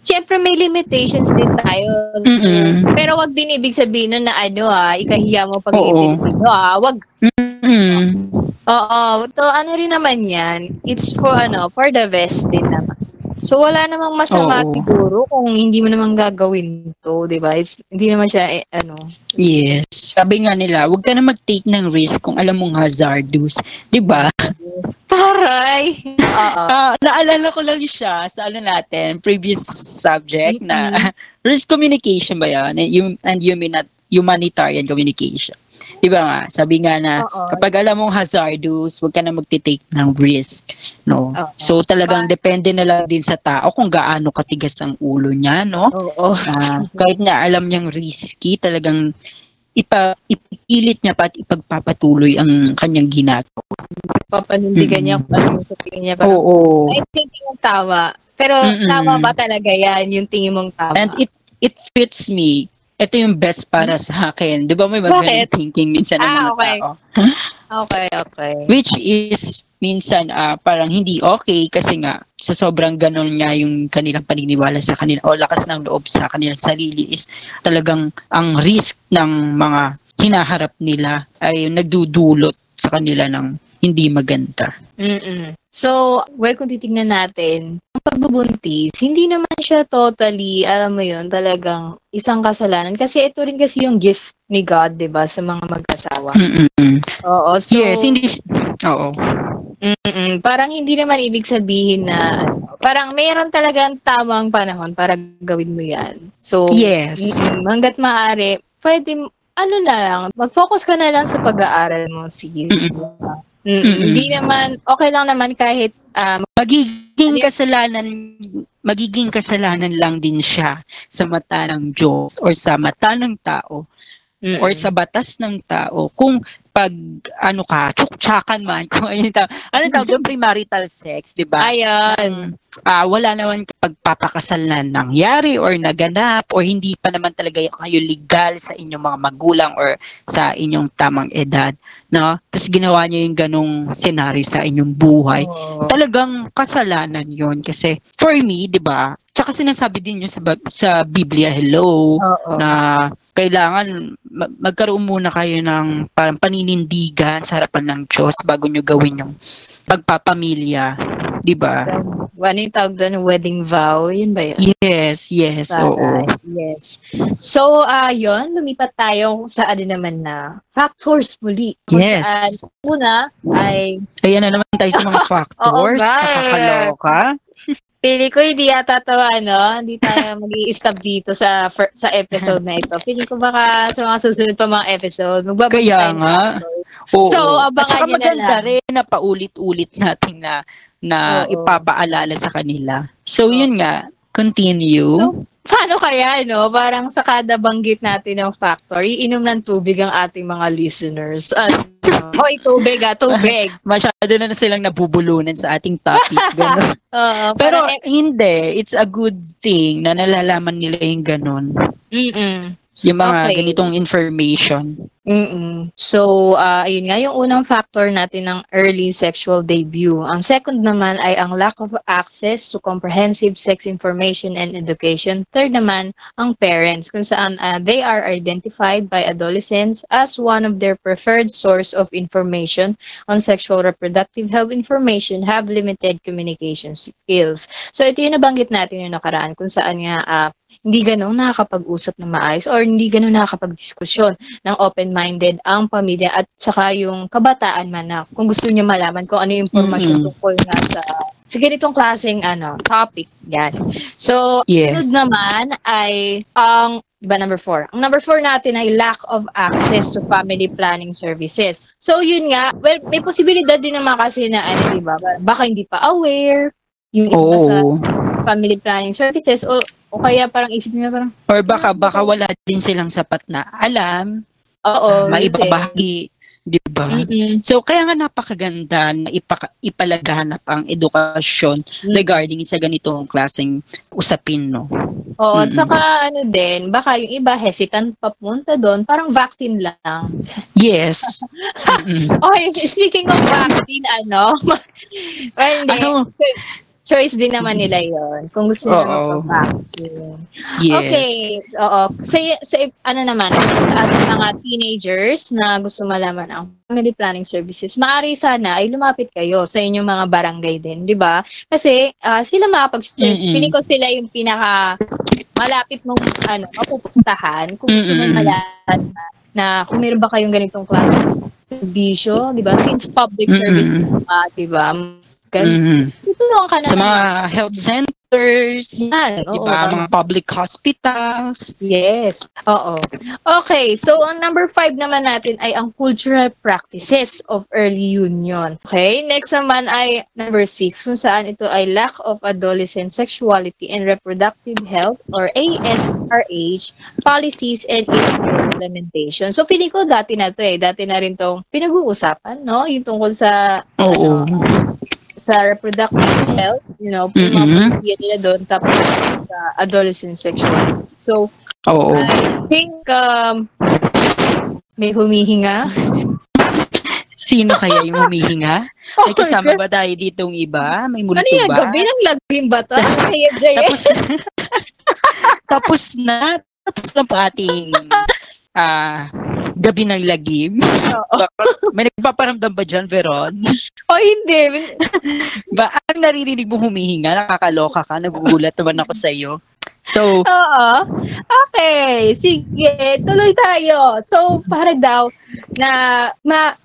syempre may limitations din tayo. Mm-mm. Pero wag din ibig sabihin nun na ano ah, ikahiya mo pag Oo. Pilipino ah, wag Mm-mm. Oo, to ano rin naman 'yan. It's for ano, for the best din naman. So wala namang masama Oo. siguro kung hindi mo naman gagawin to, 'di ba? It's hindi naman siya eh, ano. Yes. Sabi nga nila, huwag ka na mag-take ng risk kung alam mong hazardous. 'Di ba? Taray. Oo. Ah, naalala ko lang siya sa ano natin, previous subject na risk communication ba yan? And, hum- and humani- humanitarian communication. Di ba nga? Sabi nga na Oo. kapag alam mong hazardous, huwag ka na magtitake ng risk. No? Oo. So talagang Pa- depende na lang din sa tao kung gaano katigas ang ulo niya, no? Oo. Ah, kahit na alam niyang risky, talagang ipa, ipipilit niya pa at ipagpapatuloy ang kanyang ginagawa. Papanindigan niya kung ano sa tingin niya. Parang, Oo. I think yung tama. Pero Mm-mm. tama ba talaga yan, yung tingin mong tama? And it it fits me. Ito yung best para sa akin. Di ba may magandang thinking minsan ng Ah, mga okay. tao? okay, okay. Which is minsan ah, parang hindi okay kasi nga sa sobrang ganon nga yung kanilang paniniwala sa kanila o lakas ng loob sa kanilang sarili is talagang ang risk ng mga hinaharap nila ay nagdudulot sa kanila ng hindi maganda. Mm-mm. So, well, kung titignan natin, pagbubuntis, hindi naman siya totally, alam mo yun, talagang isang kasalanan. Kasi ito rin kasi yung gift ni God, di ba, sa mga mag-asawa. Mm-mm. Oo, so, yes, hindi Oo. mm-mm, parang hindi naman ibig sabihin na, parang mayroon talagang tamang panahon para gawin mo yan. So, Yes. mm-mm, hanggat maaari, pwede, ano na lang, mag-focus ka na lang sa pag-aaral mo, sige. Mm-mm. Mm-mm, Mm-mm. Hindi naman, okay lang naman kahit um, magiging Ano- kasalanan magiging kasalanan lang din siya sa mata ng Diyos or sa mata ng tao mm-mm. or sa batas ng tao kung pag ano ka, tsuktsakan man, kung ano yung tawag, ano tawag yung premarital sex, di ba? Ayan. Ah, wala naman pagpapakasal na nangyari or naganap or hindi pa naman talaga kayo legal sa inyong mga magulang or sa inyong tamang edad, no? Tapos ginawa niyo yung ganong scenario sa inyong buhay. Oo. Talagang kasalanan yon kasi for me, di ba? Tsaka sinasabi din yun sa, sa Biblia, hello, Oo. na kailangan ma- magkaroon muna kayo ng parang paninindigan sa harapan ng Diyos bago nyo gawin yung pagpapamilya. Di ba? Ano yung tawag doon? Wedding vow? Yun ba yun? Yes, yes, oo. Taray. Yes. So, ah yun, lumipat tayo sa ano naman na factors muli. Kung Yes. saan, una ay, Ayan na naman tayo sa mga factors. nga eh. Nakakaloka. Pili ko hindi yata to, ano, hindi tayo mag stop dito sa fir- sa episode na ito. Pili ko baka sa mga susunod pa mga episode, magbabalik Kaya tayo nga. Oo. So, abangan nyo na maganda lang. rin na paulit-ulit natin na na Oo. ipapaalala sa kanila. So, Oo. yun nga. Continue. So, paano kaya, no? Parang sa kada banggit natin ng factor, iinom ng tubig ang ating mga listeners. Ano? Hoy, tubig ah, tubig. Masyado na silang nabubulunan sa ating topic. Oo, Pero eh, hindi, it's a good thing na nalalaman nila yung ganun. mm Yung mga Okay. ganitong information. mm So, ah, ayun nga, yung unang factor natin ng early sexual debut. Ang second naman ay ang lack of access to comprehensive sex information and education. Third naman, ang parents, kung saan ah, they are identified by adolescents as one of their preferred source of information on sexual reproductive health information have limited communication skills. So, ito yung nabanggit natin yung nakaraan kung saan nga ah, hindi ganun nakakapag-usap ng maayos or hindi ganun nakakapag-diskusyon ng open-minded ang pamilya at saka yung kabataan man na kung gusto niyo malaman kung ano yung impormasyon Mm-mm. tungkol nga sa sa ganitong klaseng ano, topic. Yan. So, Yes. sunod naman ay ang di ba number four? Ang number four natin ay lack of access to family planning services. So, yun nga, well, may posibilidad din naman kasi na, ano, di ba, baka hindi pa aware, yung iba sa Oo. family planning services, o, o kaya parang isip nila parang, Or baka, baka wala din silang sapat na alam, oo, maibabahagi, di ba? Mm-mm. So, kaya nga napakaganda na ipaka, ipalaganap ang edukasyon Mm. regarding sa ganitong klaseng usapin, no? Oo, at Mm-mm. saka ano din, baka yung iba hesitant papunta doon, parang vaccine lang. Yes. Mm-mm. Okay, speaking of vaccine, ano, well, Ano? Choice din naman nila yon kung gusto nila magpa-vaccine. Yes. Okay, oo. Sa, sa, ano naman, sa ating mga teenagers na gusto malaman ang family planning services, maaari sana ay lumapit kayo sa inyong mga barangay din, di ba? Kasi ah, sila makapag-choice. Mm-mm. Piling ko sila yung pinaka malapit mong ano, mapupuntahan kung gusto mong Mm-mm. malaman na, na kung meron ba kayong ganitong klase servisyo, di ba? Since public service Mm-mm. pa, di ba? Ganun. Mhm. Tutulungan ka na. Sa mga health centers, Yan, oo. ba? Mga public hospitals. Yes. Oo. Okay, so ang number five naman natin ay ang cultural practices of early union. Okay, next naman ay number six, kung saan ito ay lack of adolescent sexuality and reproductive health or ASRH policies and its implementation. So, pili ko dati na to eh. Dati na rin tong pinag-uusapan, no? Yung tungkol sa Oo. ano, sa reproductive health, you know, Mhm. polisiya nila doon, tapos sa adolescent sexuality. So, Oo. I think um, may humihinga. Sino kaya yung humihinga? May kasama ba tayo ditong iba? May multo Ano yan? ba? Gabi ng lagim ba to? Tapos, tapos na, tapos na po ating ah, gabi ng lagim. May nagpaparamdam ba dyan, Veron? O hindi. Ba, ang naririnig mo humihinga, nakakaloka ka, nagugulat naman ako sa iyo. So, Oo. Okay. Sige. Tuloy tayo. So, para daw na ma...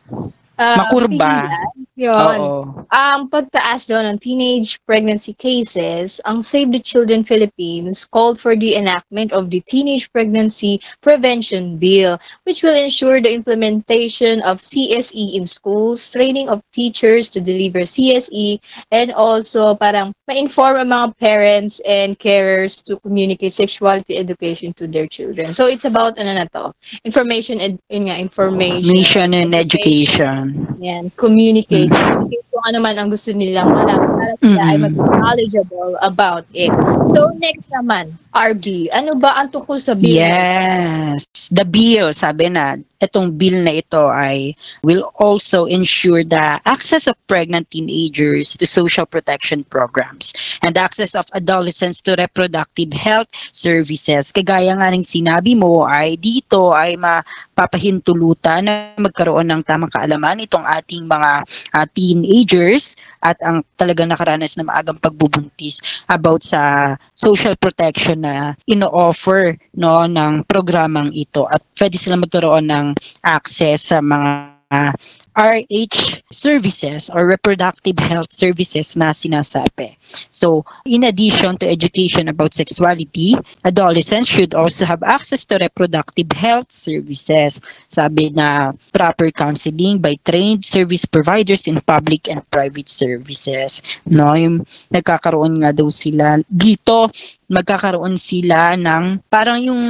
ah, Makurba. pigilan. Yun. oo. Ang pagtaas daw ng teenage pregnancy cases, ang Save the Children Philippines called for the enactment of the Teenage Pregnancy Prevention Bill, which will ensure the implementation of CSE in schools, training of teachers to deliver CSE, and also parang ma-inform ang mga parents and carers to communicate sexuality education to their children. So it's about ano na to, information ed, yun nga, information. Mission and education. Yan, communicate. Communicate kung ano man ang gusto nilang malaman para sila ay Mm. maging knowledgeable about it. So next naman, RB. Ano ba ang tungkol sa bill? Yes. The bill, sabi na, itong bill na ito ay will also ensure the access of pregnant teenagers to social protection programs and access of adolescents to reproductive health services. Kagaya nga ng sinabi mo ay dito ay mapapahintulutan na magkaroon ng tamang kaalaman itong ating mga ah, teenagers at ang talagang nakaranas na maagang pagbubuntis about sa social protection na ino-offer no ng programang ito. At pwede sila magkaroon ng access sa mga RH services or reproductive health services na sinasabi. So, in addition to education about sexuality, adolescents should also have access to reproductive health services. Sabi na proper counseling by trained service providers in public and private services. No, yung nagkakaroon nga daw sila dito magkakaroon sila ng parang yung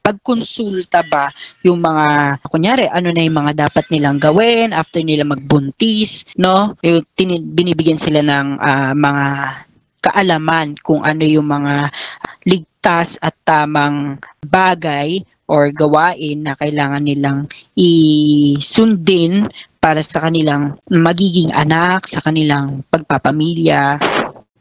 pagkonsulta ba yung mga kunyari ano na yung mga dapat nilang gawin after nila magbuntis no yung binibigyan sila ng ah, mga kaalaman kung ano yung mga ligtas at tamang bagay or gawain na kailangan nilang isundin para sa kanilang magiging anak, sa kanilang pagpapamilya,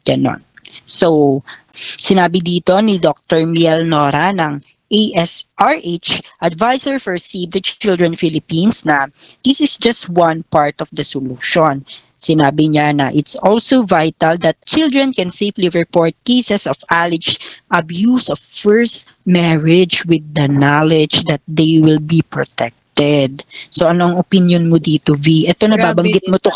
ganon. So, sinabi dito ni Dr. Miel Nora ng ASRH, Advisor for Save the Children Philippines, na this is just one part of the solution. Sinabi niya na it's also vital that children can safely report cases of alleged abuse of first marriage with the knowledge that they will be protected. So anong opinion mo dito, V? Ito nababanggit mo to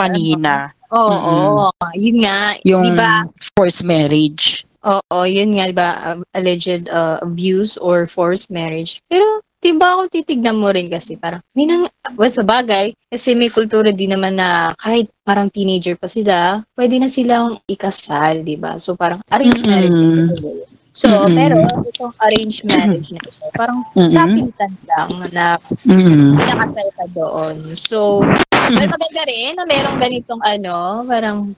dito, ano? kanina, Oo, yun nga, yung di ba? forced marriage. Oo, yun nga, di ba? uh, alleged uh, abuse or forced marriage. Pero, di ba kung titignan mo rin kasi parang, may nang, well, sa bagay, kasi may kultura din naman na kahit parang teenager pa sila, pwede na silang ikasal, di ba? So, parang arranged Mm-mm. marriage. So, Mm-mm. pero itong arranged marriage na ito, parang Mm-mm. sapitan lang na Mm. pinakasal ka doon. So, well, maganda rin na merong ganitong ano, parang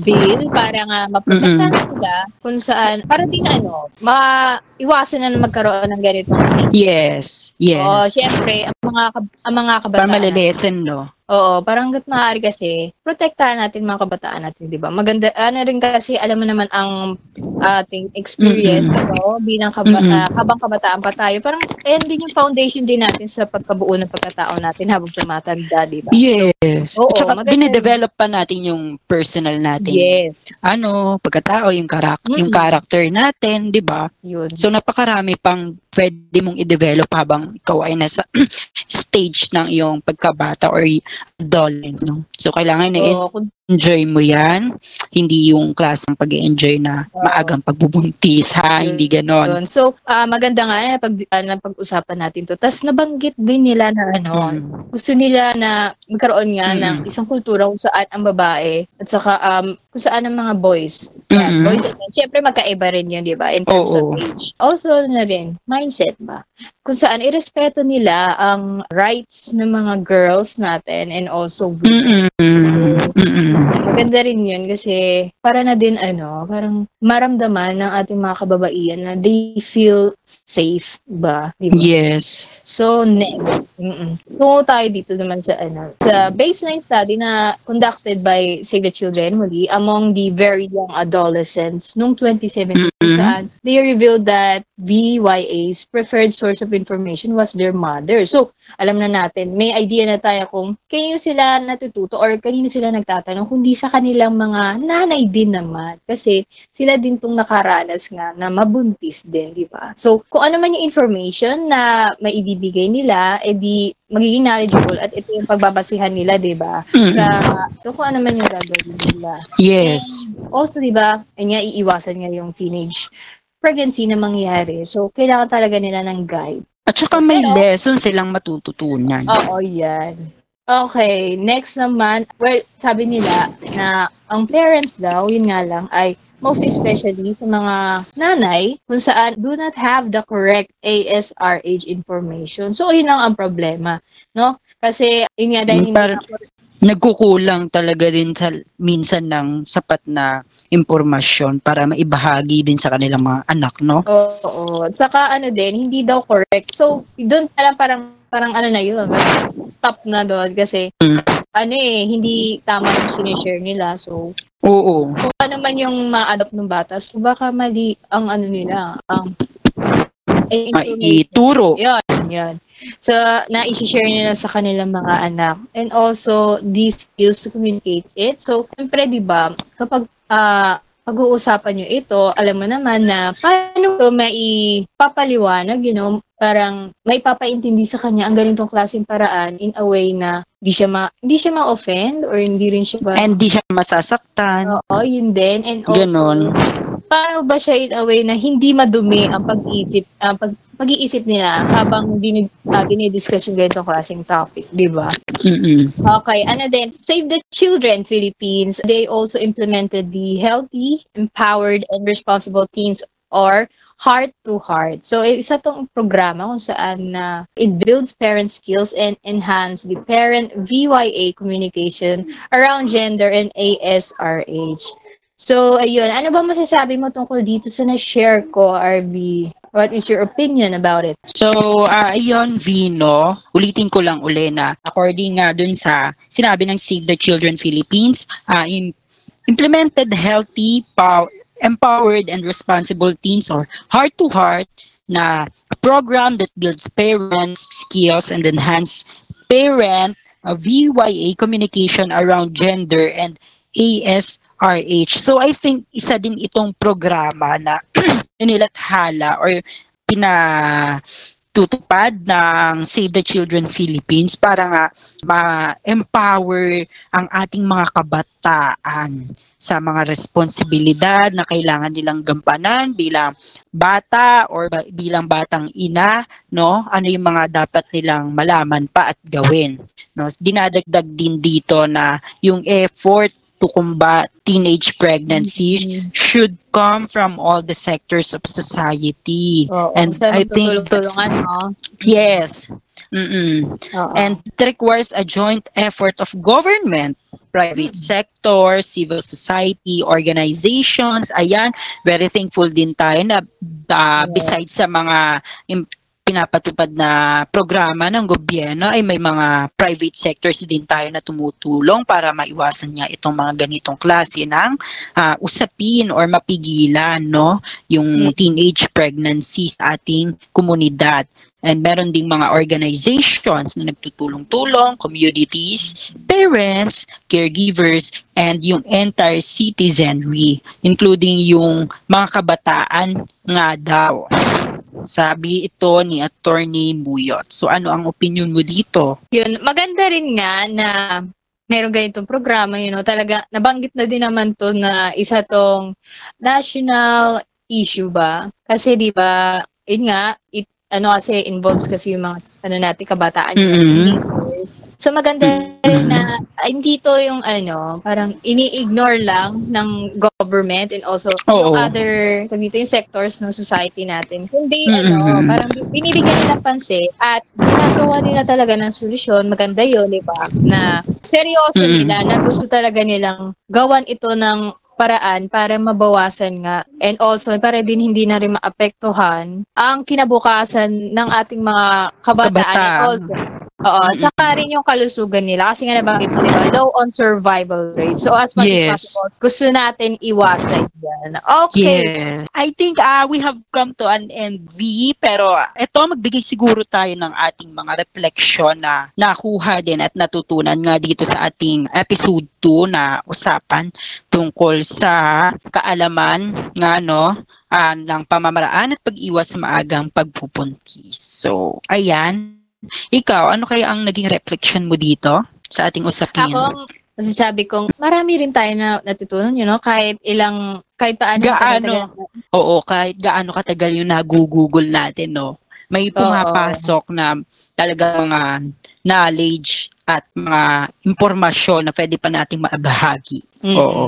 bill para nga maprotektahan sila kung saan, para din ano, maiwasan na na magkaroon ng ganitong Yes, yes. Oo, syempre, ang mga, ang mga Para kabataan. malilesen, no? Oo, parang hanggat maaari kasi, protektahan natin mga kabataan natin, di ba? Maganda, ano rin kasi, alam mo naman ang ating experience, no? Bilang kaba- Mm-mm. ah, habang kabataan pa tayo, parang, ayan din yung foundation din natin sa pagkabuo ng pagkatao natin habang tumatanda, di ba? Yes. Oo, At saka maganda dinedevelop pa natin yung personal natin. Yes, Ano, pagkatao, yung, karak yung Mm-mm. character natin, di ba? yun. So, napakarami pang pwede mong i-develop habang ikaw ay nasa stage ng iyong pagkabata or adolescence, no? So, kailangan na Oo, enjoy mo yan. Hindi yung klaseng pag enjoy na maagang pagbubuntis, ha? Yun. Hindi ganon. Yun. So, ah, maganda nga na pag ah, na pag-usapan natin to. Tapos nabanggit din nila na ano, Mm. gusto nila na magkaroon nga Mm. ng isang kultura kung saan ang babae at saka um, kung saan ang mga boys. Yan, Mm. boys and men. Siyempre magkaiba rin yun, di ba? In terms Oo. of age. Also na rin, mindset ba? Kung saan irespeto nila ang rights ng mga girls natin and also women. Mm-mm. Mm-mm. Maganda rin yun kasi para na din ano, parang maramdaman ng ating mga kababaihan na they feel safe ba? Di ba? Yes. So, next. Mm-mm. Tungo tayo dito naman sa ano, sa baseline study na conducted by Save the Children muli among the very young adolescents noong 2017 kung Mhm. saan they revealed that BYA's preferred source of information was their mother. So, alam na natin, may idea na tayo kung kanino sila natututo or kanino sila nagtatanong, kundi sa kanilang mga nanay din naman. Kasi sila din tong nakaranas nga na mabuntis din, di ba? So, kung ano man yung information na maibibigay nila, edi magiging knowledgeable at ito yung pagbabasihan nila, di ba? Mm-mm. Sa, so, kung ano man yung gagawin nila. Yes. And also, di ba, ayun nga, iiwasan nga yung teenage pregnancy na mangyari. So, kailangan talaga nila ng guide. At saka may Pero- lesson silang matututunan. Oo, yan. Okay, next naman, well, sabi nila na ang parents daw, yun nga lang, ay most especially sa mga nanay kung saan do not have the correct ASRH information. So, yun lang ang problema, no? Kasi, yun nga, dahil hindi Parang- Nagkukulang talaga din sa minsan ng sapat na impormasyon para maibahagi din sa kanilang mga anak, no? Oo. At saka ano din, hindi daw correct. So, doon parang parang parang ano na yun. Stop na doon kasi Mm. Ano eh, hindi tama yung sinishare nila. So, Oo. kung ano man yung ma-adopt ng bata, so baka mali ang ano nila, ang eh. Maituro. Yan, yan. So, na-share nila sa kanilang mga anak. And also, these skills to communicate it. So, siyempre, di ba, kapag ah, pag-uusapan nyo ito, alam mo naman na paano to maipapaliwanag, you know, parang may papaintindi sa kanya ang ganitong klaseng paraan in a way na hindi siya ma hindi siya ma-offend or hindi rin siya ba And di siya masasaktan. Oo, yun din. And also, Ganon. paano ba siya in a way na hindi madumi ang pag-isip, ang pag, pag-iisip nila habang din, uh, dinidiscuss yung ganitong klaseng topic, di ba? Mm-mm. Okay, ano din, Save the Children Philippines, they also implemented the Healthy, Empowered, and Responsible Teens or Heart to Heart. So, isa tong programa kung saan na it builds parent skills and enhance the parent VYA communication around gender and ASRH. So, ayun. Ano ba masasabi mo tungkol dito sa na-share ko, RB? What is your opinion about it? So, uh, ayun, Vino, ulitin ko lang uli na according nga dun sa sinabi ng Save the Children Philippines, uh, in, implemented healthy, pow- empowered, and responsible teens or heart-to-heart na program that builds parents' skills and enhance parent uh, VYA communication around gender and ASRH. So, I think isa din itong programa na inilathala or pinatutupad ng Save the Children Philippines para nga ma-empower ang ating mga kabataan sa mga responsibilidad na kailangan nilang gampanan bilang bata or bilang batang ina, no? Ano yung mga dapat nilang malaman pa at gawin, no? Dinadagdag din dito na yung effort to combat teenage pregnancy should come from all the sectors of society. Oo. And so, I think no? Yes. Mm-mm. Oo. And it requires a joint effort of government, private sector, civil society, organizations. Ayan, very thankful din tayo na uh, Yes. besides sa mga pinapatupad na programa ng gobyerno ay may mga private sectors din tayo na tumutulong para maiwasan niya itong mga ganitong klase ng ah, usapin or mapigilan no yung Mm. teenage pregnancy sa ating komunidad. And meron ding mga organizations na nagtutulong-tulong, communities, parents, caregivers, and yung entire citizenry, including yung mga kabataan nga daw. Sabi ito ni Attorney Muyot. So ano ang opinion mo dito? Yun, maganda rin nga na meron ganitong programa, you know, talaga, nabanggit na din naman to na isa tong national issue ba? Kasi di ba, yun nga, it, ano kasi involves kasi yung mga ano natin kabataan yung Mhm. teenagers. So maganda rin na ah, hindi to yung ano, parang ini-ignore lang ng government and also yung Oo. other sabi dito, yung sectors ng society natin. Kundi Mhm. ano, parang binibigyan nila pansin at ginagawa nila talaga ng solusyon. Maganda yun, di ba? Na seryoso Mhm. nila na gusto talaga nilang gawan ito ng paraan para mabawasan nga and also para din hindi na rin maapektuhan ang kinabukasan ng ating mga kabataan, and Kabataan. also Oo, at saka rin yung kalusugan nila kasi nga nabanggit mo, di ba, low on survival rate. So as much Yes. as possible, gusto natin iwasan yan. Okay. Yeah. I think uh, we have come to an end, V, pero ito magbigay siguro tayo ng ating mga refleksyon na nakuha din at natutunan nga dito sa ating episode 2 na usapan tungkol sa kaalaman nga no ah, ng pamamaraan at pag-iwas sa maagang pagpupuntis. So, ayan. Ikaw, ano kaya ang naging reflection mo dito sa ating usapin? Ako, masasabi kong marami rin tayo na natutunan, you know, kahit ilang, kahit paano. Gaano? Oo, kahit gaano katagal yung nagugugol natin, no? May pumapasok na talaga mga knowledge at mga impormasyon na pwede pa nating maibahagi. Mm. Oo.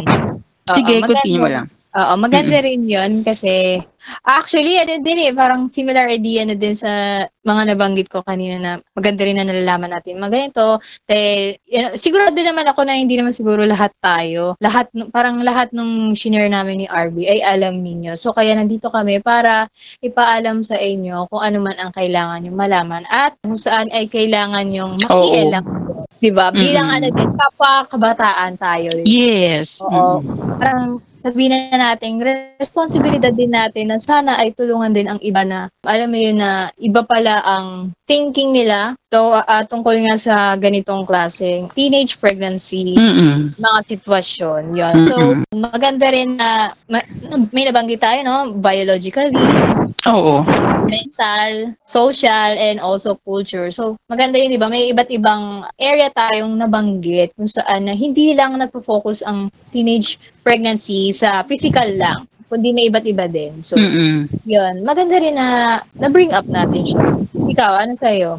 Sige, Oo, continue mo lang. Oo, maganda rin yun kasi actually, ano din eh, parang similar idea na din sa mga nabanggit ko kanina na maganda rin na nalalaman natin. Maganito, dahil, you know, sigurado naman ako na hindi naman siguro lahat tayo, lahat, parang lahat nung shinare namin ni RB ay alam ninyo. So, kaya nandito kami para ipaalam sa inyo kung ano man ang kailangan nyo malaman at kung saan ay kailangan yung makialam. Diba? Bilang Mm-mm. ano din, kapwa kabataan tayo. Yes. Oo. Mm. Parang sabihin na natin, responsibilidad din natin na sana ay tulungan din ang iba na, alam mo yun na iba pala ang thinking nila to, ah, tungkol nga sa ganitong klaseng teenage pregnancy, Mm-mm. mga sitwasyon. Yun. So, maganda rin na, ma- may nabanggit tayo, no? Biologically, Oo. mental, social, and also culture. So, maganda yun, di ba? May iba't ibang area tayong nabanggit kung saan na hindi lang nagpo-focus ang teenage pregnancy sa physical lang, kundi may iba't iba din. So, Mm-mm. yun. Maganda rin na na-bring up natin siya. Ikaw, ano sa'yo?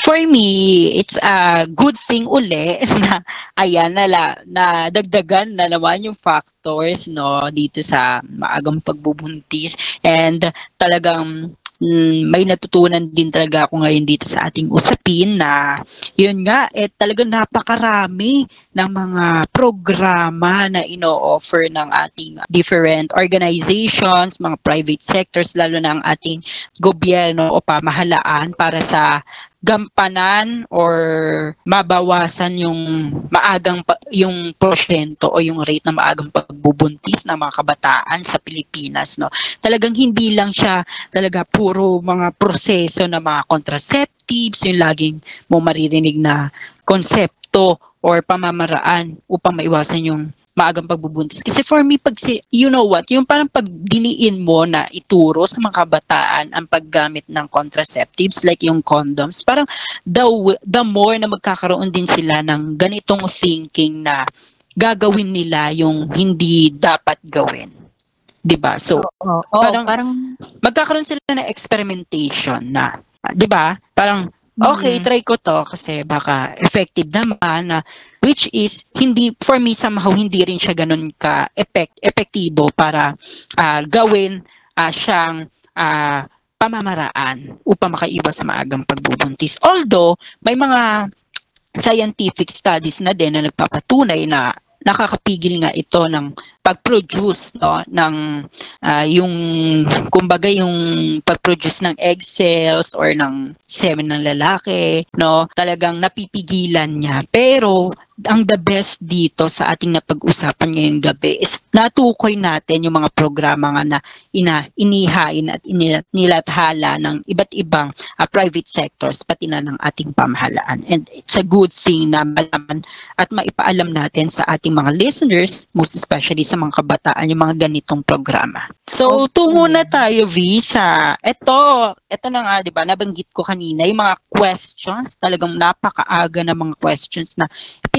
For me, it's a good thing uli na ayan na, la, na dagdagan na naman yung factors no dito sa maagang pagbubuntis and talagang mm, may natutunan din talaga ako ngayon dito sa ating usapin na yun nga eh talagang napakarami ng mga programa na ino-offer ng ating different organizations, mga private sectors lalo na ang ating gobyerno o pamahalaan para sa gampanan or mabawasan yung maagang yung porsyento o yung rate na maagang pagbubuntis ng mga kabataan sa Pilipinas no? Talagang hindi lang siya talaga puro mga proseso na mga contraceptives yung laging mo maririnig na konsepto or pamamaraan upang maiwasan yung maagang pagbubuntis. Kasi for me, pag si, you know what, yung parang pag diniin mo na ituro sa mga kabataan ang paggamit ng contraceptives like yung condoms, parang the, the more na magkakaroon din sila ng ganitong thinking na gagawin nila yung hindi dapat gawin. 'Di ba? So, Oo, Parang- parang, magkakaroon sila ng experimentation na, 'di ba? Parang okay, Mhm. try ko to kasi baka effective naman na which is hindi for me somehow hindi rin siya ganun ka effect, epektibo para ah, gawin ah, siyang ah, pamamaraan upang makaiwas sa maagang pagbubuntis. Although may mga scientific studies na din na nagpapatunay na nakakapigil nga ito ng pag-produce no ng ah, yung kumbaga yung pag-produce ng egg cells or ng semen ng lalaki no talagang napipigilan niya. Pero ang the best dito sa ating napag-usapan ngayong gabi is natukoy natin yung mga programa nga na ina, inihain at ini- nilathala ng iba't ibang ah, private sectors pati na ng ating pamahalaan and it's a good thing na malaman at maipaalam natin sa ating mga listeners most especially sa mga kabataan yung mga ganitong programa. So, Okay. tungo na tayo, V, sa eto, eto na nga, di ba, nabanggit ko kanina, yung mga questions, talagang napakaaga na mga questions na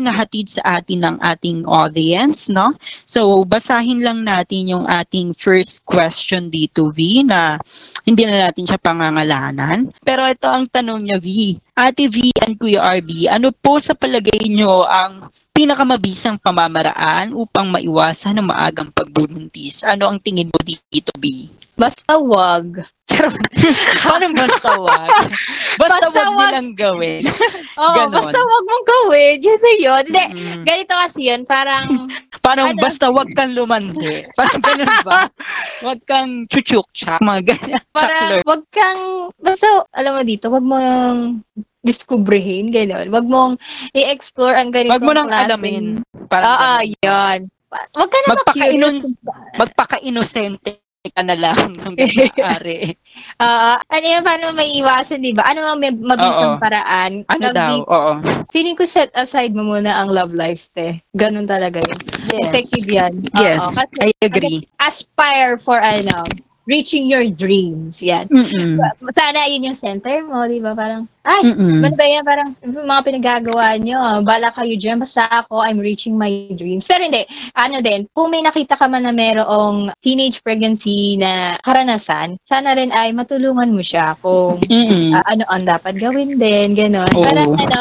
pinahatid sa atin ng ating audience, no? So, basahin lang natin yung ating first question dito, V, na hindi na natin siya pangangalanan. Pero ito ang tanong niya, V. Ate V and Kuya RB, ano po sa palagay nyo ang pinakamabisang pamamaraan upang maiwasan ang maagang pagbubuntis? Ano ang tingin mo dito, B? Basta wag. Paano basta wag? Basta, Basta wag wag. nilang gawin. Oo, Ganon. basta wag mong gawin. Na yun. Hindi, Mm. ganito kasi yun, parang, Paano Ano? basta wag kang lumandi? Parang ganun ba? Wag kang chuchuk chak, mga ganyan. parang, wag kang, basta, alam mo dito, wag mong diskubrehin, gano'n. Wag mong i-explore ang ganitong Wag mo nang klaseng- alamin. Parang Oo, ganun. yun. Wag ka na Magpaka-inos-. Magpaka-inosente ka na lang hanggang maaari. Oo. ano yun, paano may iwasan, di ba? Ano ang mabisang paraan? Ano Nag- daw? Oo. Feeling ko set aside mo muna ang love life, te. Ganun talaga yun. Yes. Effective yan. Yes, Oo. Kasi I agree. aspire for, ano, reaching your dreams. Yan. Mm-mm. Sana yun yung center mo, di ba? Parang, ay, Mm-mm. Ano ba yan? Parang mga pinagagawa nyo, bala kayo dyan, basta ako, I'm reaching my dreams. Pero hindi, ano din, kung may nakita ka man na merong teenage pregnancy na karanasan, sana rin ay matulungan mo siya kung Mm-mm. ah, ano ang dapat gawin din, gano'n. Oo. Parang ano,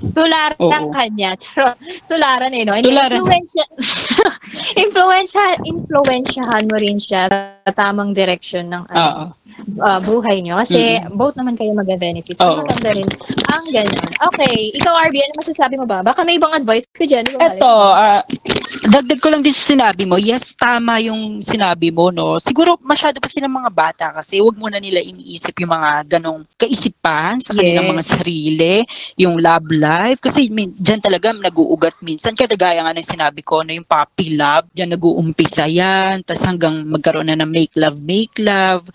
Tularan Oo. kanya. Pero, tularan eh, no? And Tularan. Influensya, influensya, influensyahan mo rin siya sa tamang direction ng ano, ah, buhay nyo. Kasi both naman kayo mag-benefit. So, Oo. maganda rin ang ganun. Okay, ikaw, RB, ano masasabi mo ba? Baka may ibang advice ka dyan. ba, Eto, ah, dagdag ko lang din sa sinabi mo. Yes, tama yung sinabi mo, no? Siguro masyado pa silang mga bata kasi wag muna nila iniisip yung mga ganong kaisipan sa kanilang Yes. mga sarili, yung love life. Kasi min, dyan talaga nag-uugat minsan. Kaya gaya nga ng sinabi ko na yung puppy love, dyan nag-uumpisa yan. Tapos hanggang magkaroon na ng make love, make love,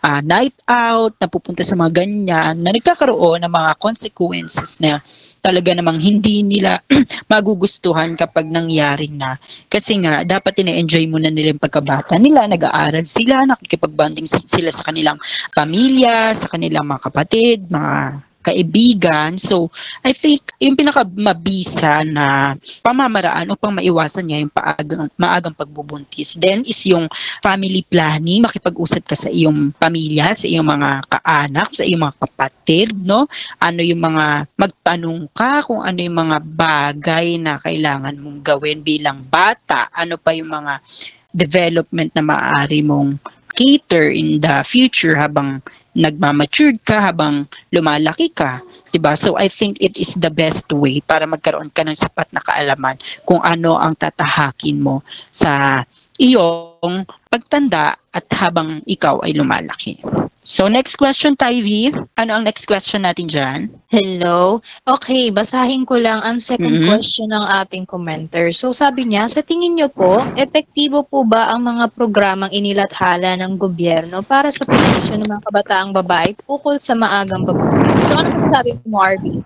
ah, night out, napupunta sa mga ganyan, na nagkakaroon ng mga consequences na talaga namang hindi nila magugustuhan kapag nangyari na. Kasi nga, dapat ina-enjoy muna nila yung pagkabata nila, nag-aaral sila, nakikipagbanding si- sila sa kanilang pamilya, sa kanilang mga kapatid, mga kaibigan. So, I think yung pinakamabisa na pamamaraan upang maiwasan niya yung paagang, maagang pagbubuntis. Then is yung family planning, makipag-usap ka sa iyong pamilya, sa iyong mga kaanak, sa iyong mga kapatid, no? Ano yung mga magtanong ka kung ano yung mga bagay na kailangan mong gawin bilang bata, ano pa yung mga development na maaari mong cater in the future habang nagmamature ka, habang lumalaki ka. 'di ba? So I think it is the best way para magkaroon ka ng sapat na kaalaman kung ano ang tatahakin mo sa iyong pagtanda at habang ikaw ay lumalaki. So next question, Tyvee. Ano ang next question natin dyan? Hello. Okay, basahin ko lang ang second Mhm. question ng ating commenter. So sabi niya, sa tingin niyo po, epektibo po ba ang mga programang inilathala ng gobyerno para sa proteksyon ng mga kabataang babae ukol sa maagang pagbubuntis? So ano sasabi mo, RB?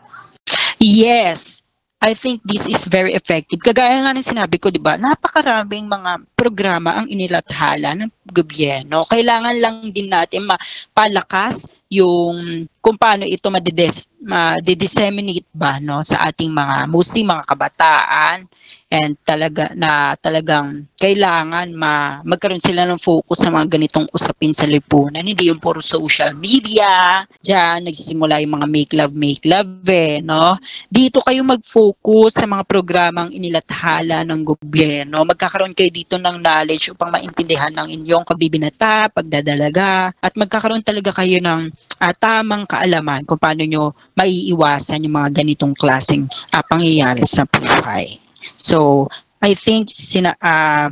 Yes. I think this is very effective. Kagaya nga ng sinabi ko, di ba, napakaraming mga programa ang inilathala ng gobyerno. Kailangan lang din natin mapalakas yung kung paano ito madides, ma-disseminate ba no, sa ating mga, mostly mga kabataan and talaga na talagang kailangan ma, magkaroon sila ng focus sa mga ganitong usapin sa lipunan. Hindi yung puro social media, diyan nagsisimula yung mga make love, make love eh, no? dito kayo mag-focus sa mga programang inilathala ng gobyerno. Magkakaroon kayo dito ng knowledge upang maintindihan ng inyong pagbibinata, pagdadalaga, at magkakaroon talaga kayo ng ah, tamang kaalaman kung paano nyo maiiwasan yung mga ganitong klaseng ah, pangyayari sa buhay. So, I think sina, ah,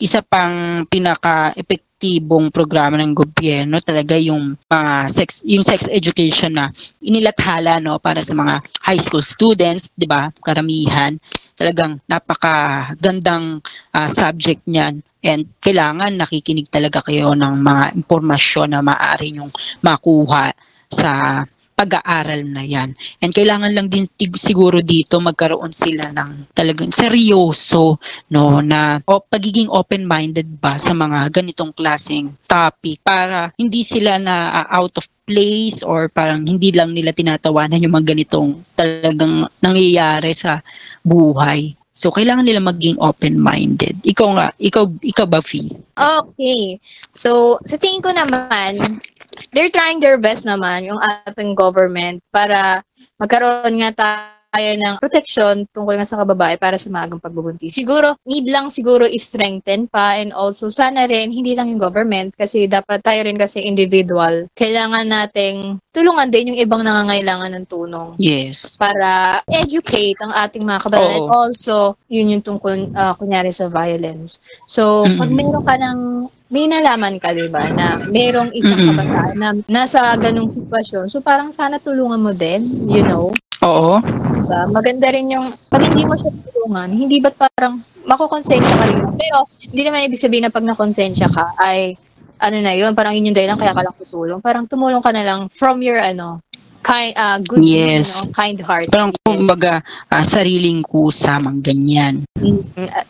isa pang pinaka-epektibong programa ng gobyerno talaga yung mga sex yung sex education na inilathala no para sa mga high school students, 'di ba? Karamihan talagang napakagandang ah, subject niyan and kailangan nakikinig talaga kayo ng mga impormasyon na maaari nyong makuha sa pag-aaral na yan. And kailangan lang din siguro dito magkaroon sila ng talagang seryoso no na o pagiging open-minded ba sa mga ganitong klaseng topic para hindi sila na ah, out of place or parang hindi lang nila tinatawanan yung mga ganitong talagang nangyayari sa buhay. So kailangan nila maging open-minded. Ikaw nga, ikaw ikaw ba Fee? Okay. So, sa tingin ko naman, they're trying their best naman yung ating government para magkaroon nga tayo ng protection tungkol nga sa kababae para sa maagang pagbubuntis. Siguro, need lang siguro i-strengthen pa and also sana rin, hindi lang yung government kasi dapat tayo rin kasi individual. Kailangan nating tulungan din yung ibang nangangailangan ng tulong Yes. para educate ang ating mga kabataan. And also, yun yung tungkol, ah, kunyari sa violence. So, pag Mm-mm. meron ka ng, may nalaman ka, di ba, na merong isang Mm-mm. kabataan na nasa ganong sitwasyon. So, parang sana tulungan mo din, you know, Oo. Di ba? Maganda rin yung, pag hindi mo siya tulungan, hindi ba't parang makukonsensya ka rin. Pero, hindi naman ibig sabihin na pag nakonsensya ka, ay, ano na yun, parang yun yung dahilan kaya ka lang tutulong. Parang tumulong ka na lang from your, ano, kind, ah, good, Yes. you know, kind heart. Parang Yes. kumbaga ah, sariling kusa mang ganyan. Mm.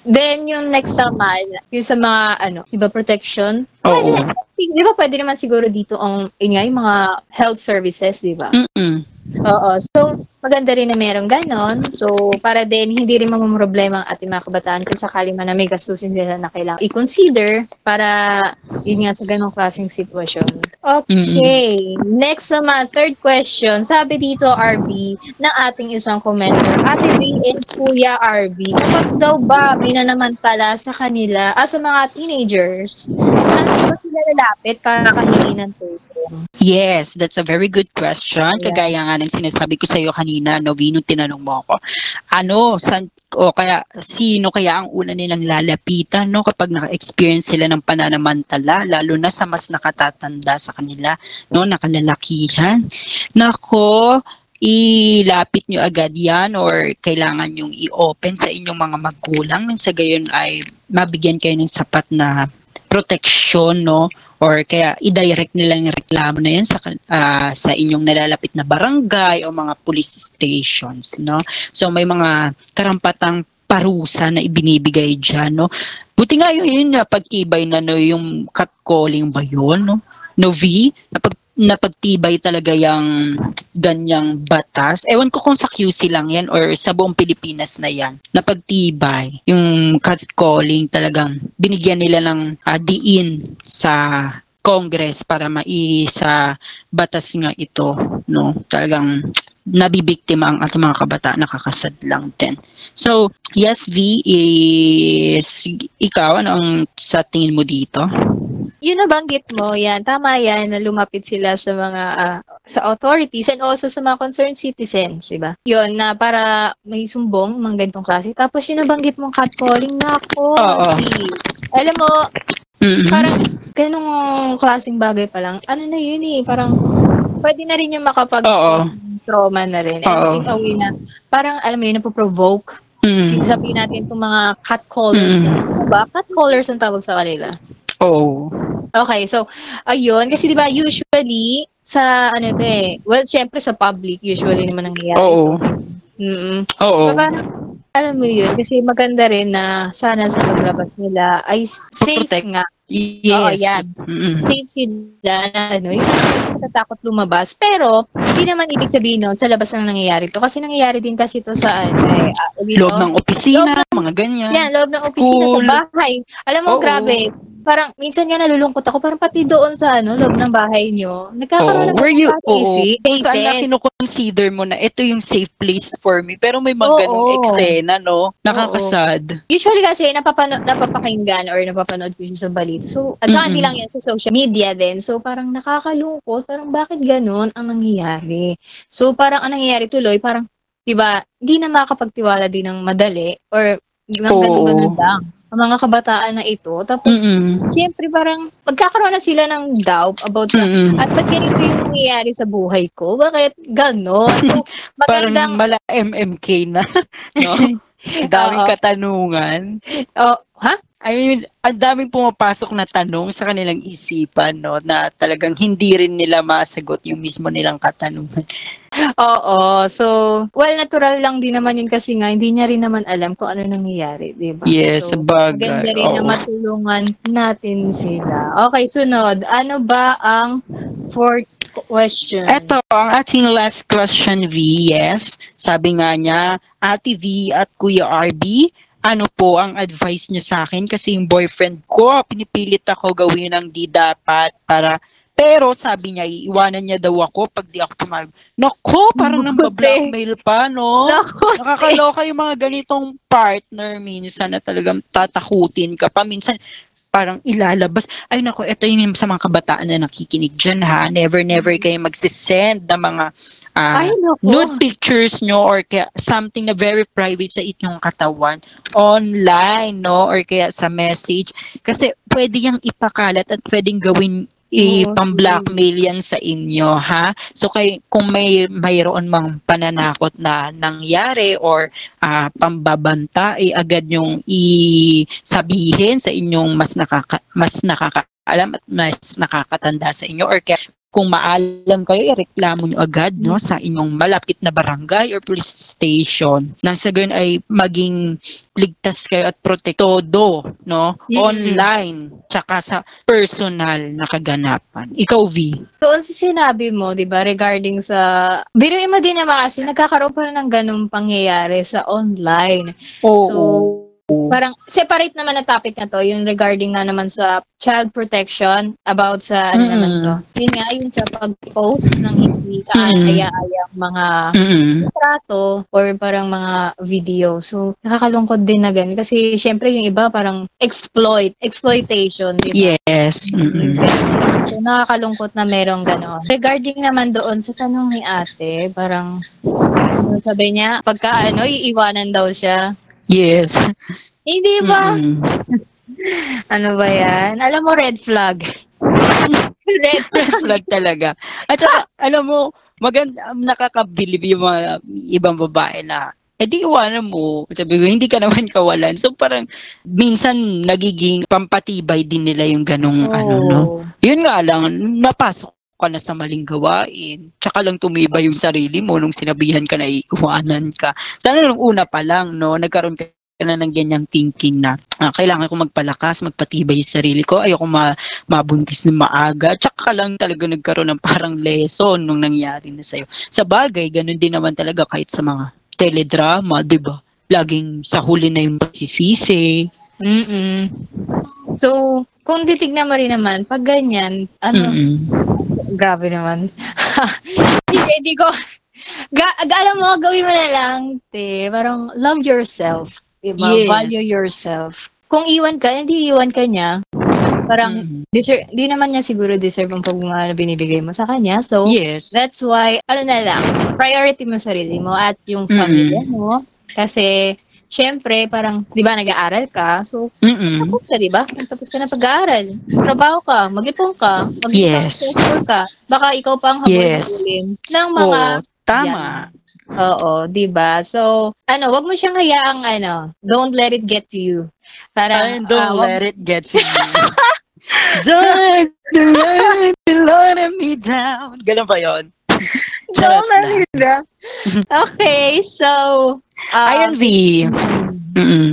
Then, yung next naman, yung sa mga, ano, iba protection. Oo. Pwede, di ba pwede naman siguro dito ang, yun nga, yung mga health services, di ba? Mm-mm. Oo. So, maganda rin na merong ganon. So, para din, hindi rin mamumroblema ang ating mga kabataan kung sakali man na may gastusin nila na kailangan i-consider para, yun nga, sa ganong klaseng sitwasyon. Okay. Next naman, third question. Sabi dito, RB, ng ating isang commenter, Ate V and Kuya RB, kapag daw ba minanamantala sa kanila, ah, sa mga teenagers, saan ba lalapit para kahingi ng tulong? Yes, that's a very good question. Yeah. Kagaya nga ng sinasabi ko sa iyo kanina, no, Vino, tinanong mo ako. Ano, san, o kaya, sino kaya ang una nilang lalapitan, no, kapag naka-experience sila ng pananamantala, lalo na sa mas nakatatanda sa kanila, no, nakalalakihan. Nako, ilapit nyo agad yan or kailangan yung i-open sa inyong mga magulang nang sa gayon ay mabigyan kayo ng sapat na proteksyon, no? Or kaya i-direct nila yung reklamo na yan sa, ah, sa inyong nalalapit na barangay o mga police stations, no? So may mga karampatang parusa na ibinibigay dyan, no? Buti nga yun, yun na pagtibay na no, yung catcalling ba yun, no? No, V, napag, napagtibay talaga yung ganyang batas. Ewan ko kung sa QC lang yan or sa buong Pilipinas na yan. Napagtibay yung catcalling talagang binigyan nila ng ah, diin sa Congress para maisa batas nga ito no talagang nabibiktima ang ating mga kabataan nakakasad lang din so yes V is ikaw ano ang sa tingin mo dito Yun nabanggit mo, yan, tama yan, na lumapit sila sa mga, ah, sa authorities and also sa mga concerned citizens, di ba? Yun, na para may sumbong, mga ganitong klase. Tapos yun nabanggit mong catcalling na ako, Oo. si, alam mo, Mhm. parang ganong klaseng bagay pa lang, ano na yun eh, parang pwede na rin yung makapag Oo. trauma na rin. Oo. And in a way na, parang alam mo yun, napoprovoke. Mhm. Sabihin natin itong mga catcallers. Ano ba? Catcallers ang tawag sa kanila. Oo. Okay, so, ayun. Kasi di ba usually, sa ano to eh, well, syempre sa public, usually naman nangyayari. Oo. Mm Oo. So, parang, alam mo yun, kasi maganda rin na sana sa paglabas nila ay safe Protect. nga. Yes. Oo, yan. Mhm. Safe sila na ano, yung kasi natatakot lumabas. Pero, hindi naman ibig sabihin nun, sa labas lang nangyayari to. Kasi nangyayari din kasi to sa ano, eh, dito, Loob ng opisina, mga ganyan. Yan, loob ng opisina sa School. bahay. Alam mo, Oo. grabe. Parang, minsan nga nalulungkot ako. Parang pati doon sa ano, loob ng bahay nyo. Oo. Nagkakaroon ng Were you, ganung oo. cases. Saan na kinoconsider mo na ito yung safe place for me. Pero may mga Oo. ganong eksena, no? Nakakasad. Usually kasi, napapano- napapakinggan or napapanood ko siya sa balita. So, at saka hindi lang yan sa social media din. So, parang nakakalungkot. Parang bakit ganun ang nangyayari? So, parang ang nangyayari tuloy, parang, di ba, hindi na makakapagtiwala din ng madali or ng ganun-ganun lang. Ang mga kabataan na ito. Tapos, Mm-mm. Siyempre, parang magkakaroon na sila ng doubt about sa, Mm-mm. at ba't ganito yung nangyayari sa buhay ko? Bakit ganon? So, Parang magandang, mala MMK na, no? Daming katanungan. oh? I mean, ang daming pumapasok na tanong sa kanilang isipan, no? Na talagang hindi rin nila masagot yung mismo nilang katanungan. Oo. So, well, natural lang din naman yun kasi nga, hindi niya rin naman alam kung ano nangyayari, di ba? Yes, so, bagay. Maganda rin na Oo. matulungan natin sila. Okay, sunod. Ano ba ang fourth question? Ito, ang ating last question, V. Yes. Sabi nga niya, Ate V at Kuya RB, ano po ang advice niyo sa akin? Kasi yung boyfriend ko, pinipilit ako gawin ang di dapat para pero sabi niya, iiwanan niya daw ako pag di ako tumawag. Nako, parang nang blackmail pa, no? Naku, Nakakaloka yung mga ganitong partner minsan na talagang tatakutin ka pa. Minsan, parang ilalabas. Ay nako, ito yung sa mga kabataan na nakikinig dyan ha. Never, never kayo magsisend ng mga ah, ay, naku. nude pictures nyo or kaya something na very private sa inyong katawan online, no? Or kaya sa message. Kasi pwede yung ipakalat at pwedeng gawin Oo, i-pang-blackmail yan sa inyo, ha? So, kay, kung may mayroon mang pananakot na nangyari or ah, pambabanta, eh, agad yung i-sabihin sa inyong mas, nakaka, mas nakakaalam at mas nakakatanda sa inyo or kaya kung maalam kayo, ireklamo nyo agad no, sa inyong malapit na barangay or police station. Nang sa ganun ay maging ligtas kayo at protektodo no, Mm. online tsaka sa personal na kaganapan. Ikaw, V. Doon sa sinabi mo, di ba, regarding sa... Biruin mo din naman kasi nagkakaroon pa ng ganung pangyayari sa online. Oo. So, parang separate naman na topic na to, yung regarding na naman sa child protection about sa ano Mm. naman to. Yun nga, yung sa pag-post ng hindi kaaya-ayang mga Mm-mm. trato or parang mga video. So, nakakalungkot din na ganun. Kasi, syempre, yung iba parang exploit, exploitation, di ba? Yes. Mm-mm. So, nakakalungkot na merong gano'n. Regarding naman doon sa tanong ni ate, parang, ano sabi niya, pagka ano, iiwanan daw siya. Yes. Hindi ba? Mm-mm. Ano ba yan? Alam mo, red flag. red flag. flag talaga. At saka, alam mo, maganda, nakakabilib yung mga ibang babae na, eh di iwanan mo. Sabi ko, hindi ka naman kawalan. So parang, minsan nagiging pampatibay din nila yung ganong, ano, no? Yun nga lang, napasok ka na sa maling gawain. Tsaka lang tumibay yung sarili mo nung sinabihan ka na iiwanan ka. Sana nung una pa lang, no, nagkaroon ka na ng ganyang thinking na ah, kailangan ko magpalakas, magpatibay yung sarili ko, ayoko ma mabuntis na maaga. Tsaka ka lang talaga nagkaroon ng parang lesson nung nangyari na sa'yo. Sa bagay, ganun din naman talaga kahit sa mga teledrama, di ba? Laging sa huli na yung pagsisisi. Mm-mm. So, kung titignan mo rin naman, pag ganyan, ano, Mm-mm. grabe naman. Hindi, hindi ko, ga, ga- alam mo, gawin mo na lang, te, parang love yourself. Diba? Yes. Value yourself. Kung iwan ka, hindi iwan ka niya. Parang, Mm-mm. deserve, di naman niya siguro deserve ang pagmamahal na binibigay mo sa kanya. So, Yes. That's why, ano na lang, priority mo sarili mo at yung family mo. Kasi, syempre, parang, di ba, nag-aaral ka. So, Mm-mm. tapos ka, di ba? Tapos ka na pag-aaral. Trabaho ka, mag-ipon ka, mag Yes. ka. Baka ikaw pang Yes. habulin ng mga, Oo, tama. oo, di ba? So, ano, wag mo siyang hayaang, ano, don't let it get to you. Parang, Ay, don't wag- let it get to you. don't let it let me down. Ganun ba yun? Charot Don't lang. Okay, so, um, Ayan, V. Mm-mm.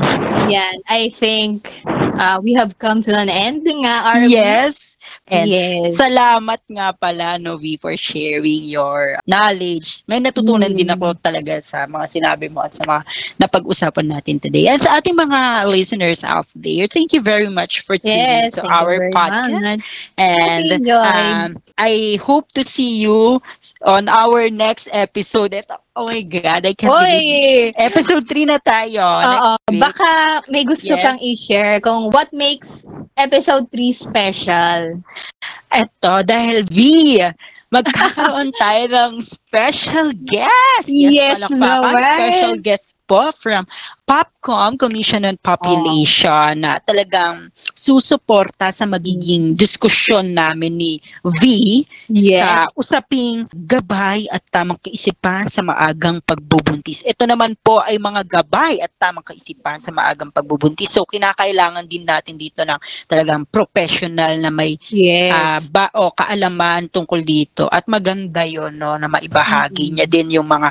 Yan, I think uh, we have come to an end nga, Arvin. Yes. And yes. Salamat nga pala, Novi, for sharing your knowledge. May natutunan Mm. din ako talaga sa mga sinabi mo at sa mga napag-usapan natin today. And sa ating mga listeners out there, thank you very much for tuning Yes, to our podcast. much. And um, I hope to see you on our next episode. Ito, oh my God, I can't believe. Oy! Episode 3 na tayo. Oo, baka may gusto Yes. kang i-share kung what makes episode 3 special. Eto, dahil V, magkakaroon tayo ng special guest. Yes palakpakan. naman. Special guest po from Popcom, Commission on Population, na talagang susuporta sa magiging diskusyon namin ni V sa usaping gabay at tamang kaisipan sa maagang pagbubuntis. Ito naman po ay mga gabay at tamang kaisipan sa maagang pagbubuntis. So, kinakailangan din natin dito ng talagang professional na may Yes. ah, ba o kaalaman tungkol dito at maganda yon no na maibahagi Mm. niya din yung mga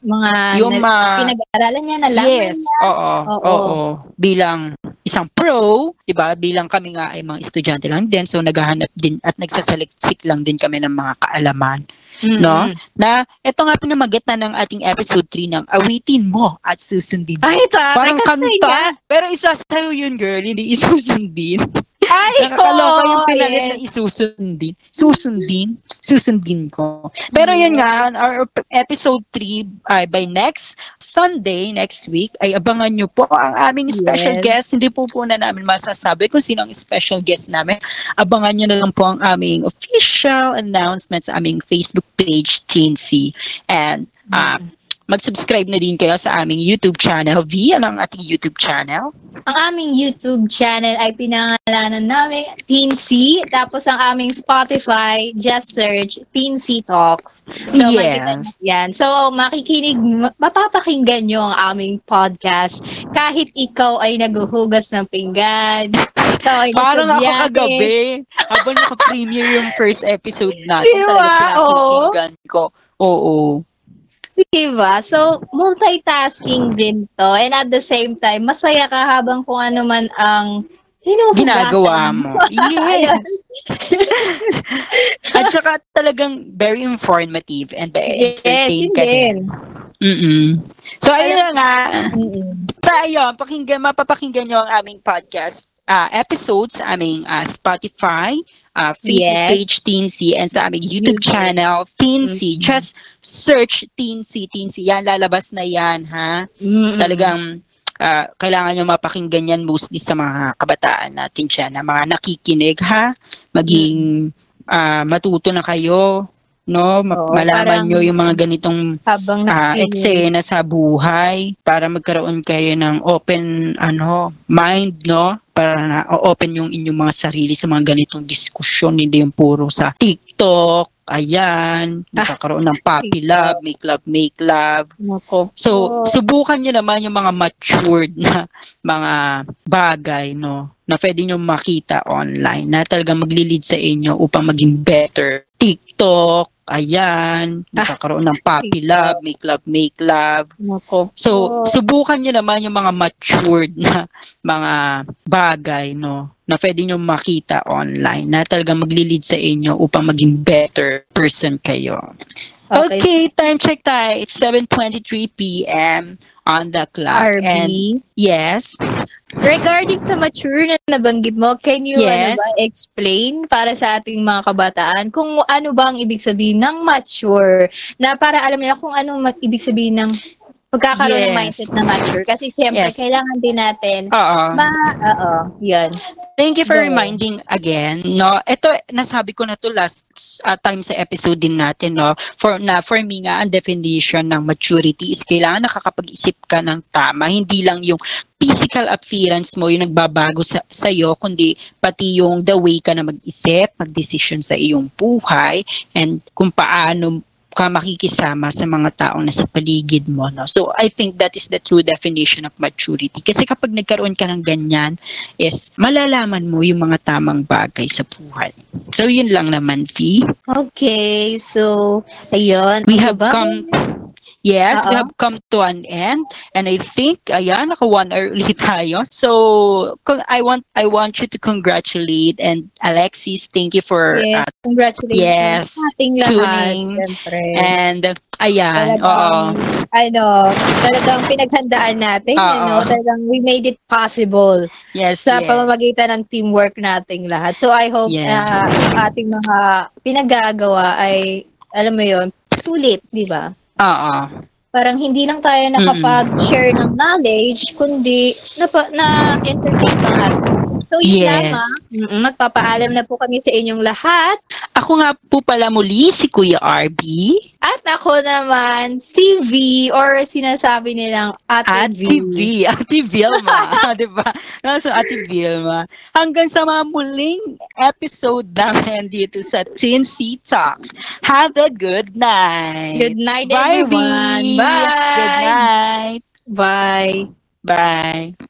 mga yung nag- mga pinag-aaralan niya, nalaman yes niya. oo Oo. oo bilang isang pro 'di ba bilang kami nga ay mga estudyante lang din so naghahanap din at nagsasaliksik lang din kami ng mga kaalaman Mm-mm. no? na ito nga pinamagat na ng ating episode 3 ng awitin mo at susundin mo. Ay, taray Parang kasi kanta, pero isa sa'yo yun, girl, hindi isusundin. Ay, Nakakaloka yung oo, pinalit yes. na isusundin. Susundin? Susundin ko. Pero yun nga, our episode 3 ay by next Sunday, next week, ay abangan nyo po ang aming special Yes. guest. Hindi po po na namin masasabi kung sino ang special guest namin. Abangan nyo na lang po ang aming official announcement sa aming Facebook page, Teensy. And uh, mag-subscribe na din kayo sa aming YouTube channel. V, ano ang ating YouTube channel? Ang aming YouTube channel ay pinangalanan namin Teensy. Tapos ang aming Spotify, just search Teensy Talks. So, Yes. yan. So, makikinig, ma- mapapakinggan nyo ang aming podcast. Kahit ikaw ay naguhugas ng pinggan, ikaw ay Parang ako kagabi, habang naka-premiere yung first episode natin, Di ba? talaga Oo. pinakikinggan ko. Oo. Diba? So, multitasking din to. And at the same time, masaya ka habang kung ano man ang hinuhugasan Ginagawa mo. Yes. At saka talagang very informative and very yes, ka din. Mm-mm. So, ayun na nga. Mm-mm. Ayun, pakinggan, mapapakinggan nyo ang aming podcast uh, episodes aming uh, Spotify, uh, Facebook Yes. page Teensy, and sa aming YouTube YouTube. channel Teensy. Mhm. Just search Teensy, Teensy. Yan, lalabas na yan, ha? Mm-mm. Talagang ah, kailangan nyo mapakinggan yan mostly sa mga kabataan natin dyan, na mga nakikinig, ha? Maging ah, matuto na kayo, no? Oo, malaman parang- nyo yung mga ganitong Habang ah, nakikinig. eksena sa buhay para magkaroon kayo ng open ano mind no para na open yung inyong mga sarili sa mga ganitong diskusyon hindi yung puro sa TikTok ayan nakakaroon ng puppy love make love make love Nako. so subukan nyo naman yung mga matured na mga bagay no na pwede nyo makita online na talagang maglilid sa inyo upang maging better TikTok ayan nakakaroon ng puppy love make love make love Nako. So, subukan nyo naman yung mga matured na mga bagay, no, na pwede nyo makita online na talagang maglilid sa inyo upang maging better person kayo. Okay, Okay, time check tayo. It's 7.23 p.m. on the clock. RB. And yes, Regarding sa mature na nabanggit mo, can you ano Yes. ba, explain para sa ating mga kabataan kung ano ba ang ibig sabihin ng mature? Na para alam nila kung ano ma- ibig sabihin ng pagkakaroon ng Yes. mindset na mature. Kasi siyempre, Yes. kailangan din natin oo. ma, oo, yun. Thank you for Go. reminding again, no. Ito nasabi ko na to last uh, time sa episode din natin, no. For na for me nga ang definition ng maturity is kailangan nakakapag-isip ka ng tama, hindi lang yung physical appearance mo yung nagbabago sa sa'yo, kundi pati yung the way ka na mag-isip, mag-decision sa iyong buhay, and kung paano ka makikisama sa mga taong nasa paligid mo. No? So, I think that is the true definition of maturity. Kasi kapag nagkaroon ka ng ganyan, is malalaman mo yung mga tamang bagay sa buhay. So, yun lang naman, V. Okay, so, ayun. We Ano have come, yes, we Oo. have come to an end. And I think, ayan, naka one hour ulit tayo. So, I want I want you to congratulate and Alexis, thank you for Yes, uh, congratulations yes, ating lahat, tuning, siyempre. and ayan, oo. ano, talagang pinaghandaan natin, Oo. ano, talagang we made it possible Yes, sa yes. pamamagitan ng teamwork nating lahat. So I hope Yes. na ang ating mga pinagagawa ay, alam mo yon sulit, di ba? Oo. Parang hindi lang tayo nakapag-share ng knowledge, kundi napa, na-entertain pa natin. So, yun Yes. lamang. Mm-mm, Magpapaalam na po kami sa inyong lahat. Ako nga po pala muli si Kuya RB At ako naman, si V, or sinasabi nilang Ate at si V, Ate Vilma, di ba? So, Ate Vilma. Hanggang sa mga muling episode namin dito sa Teen C Talks. Have a good night. Good night, Bye, everyone. V. Bye. Good night. Bye. Bye.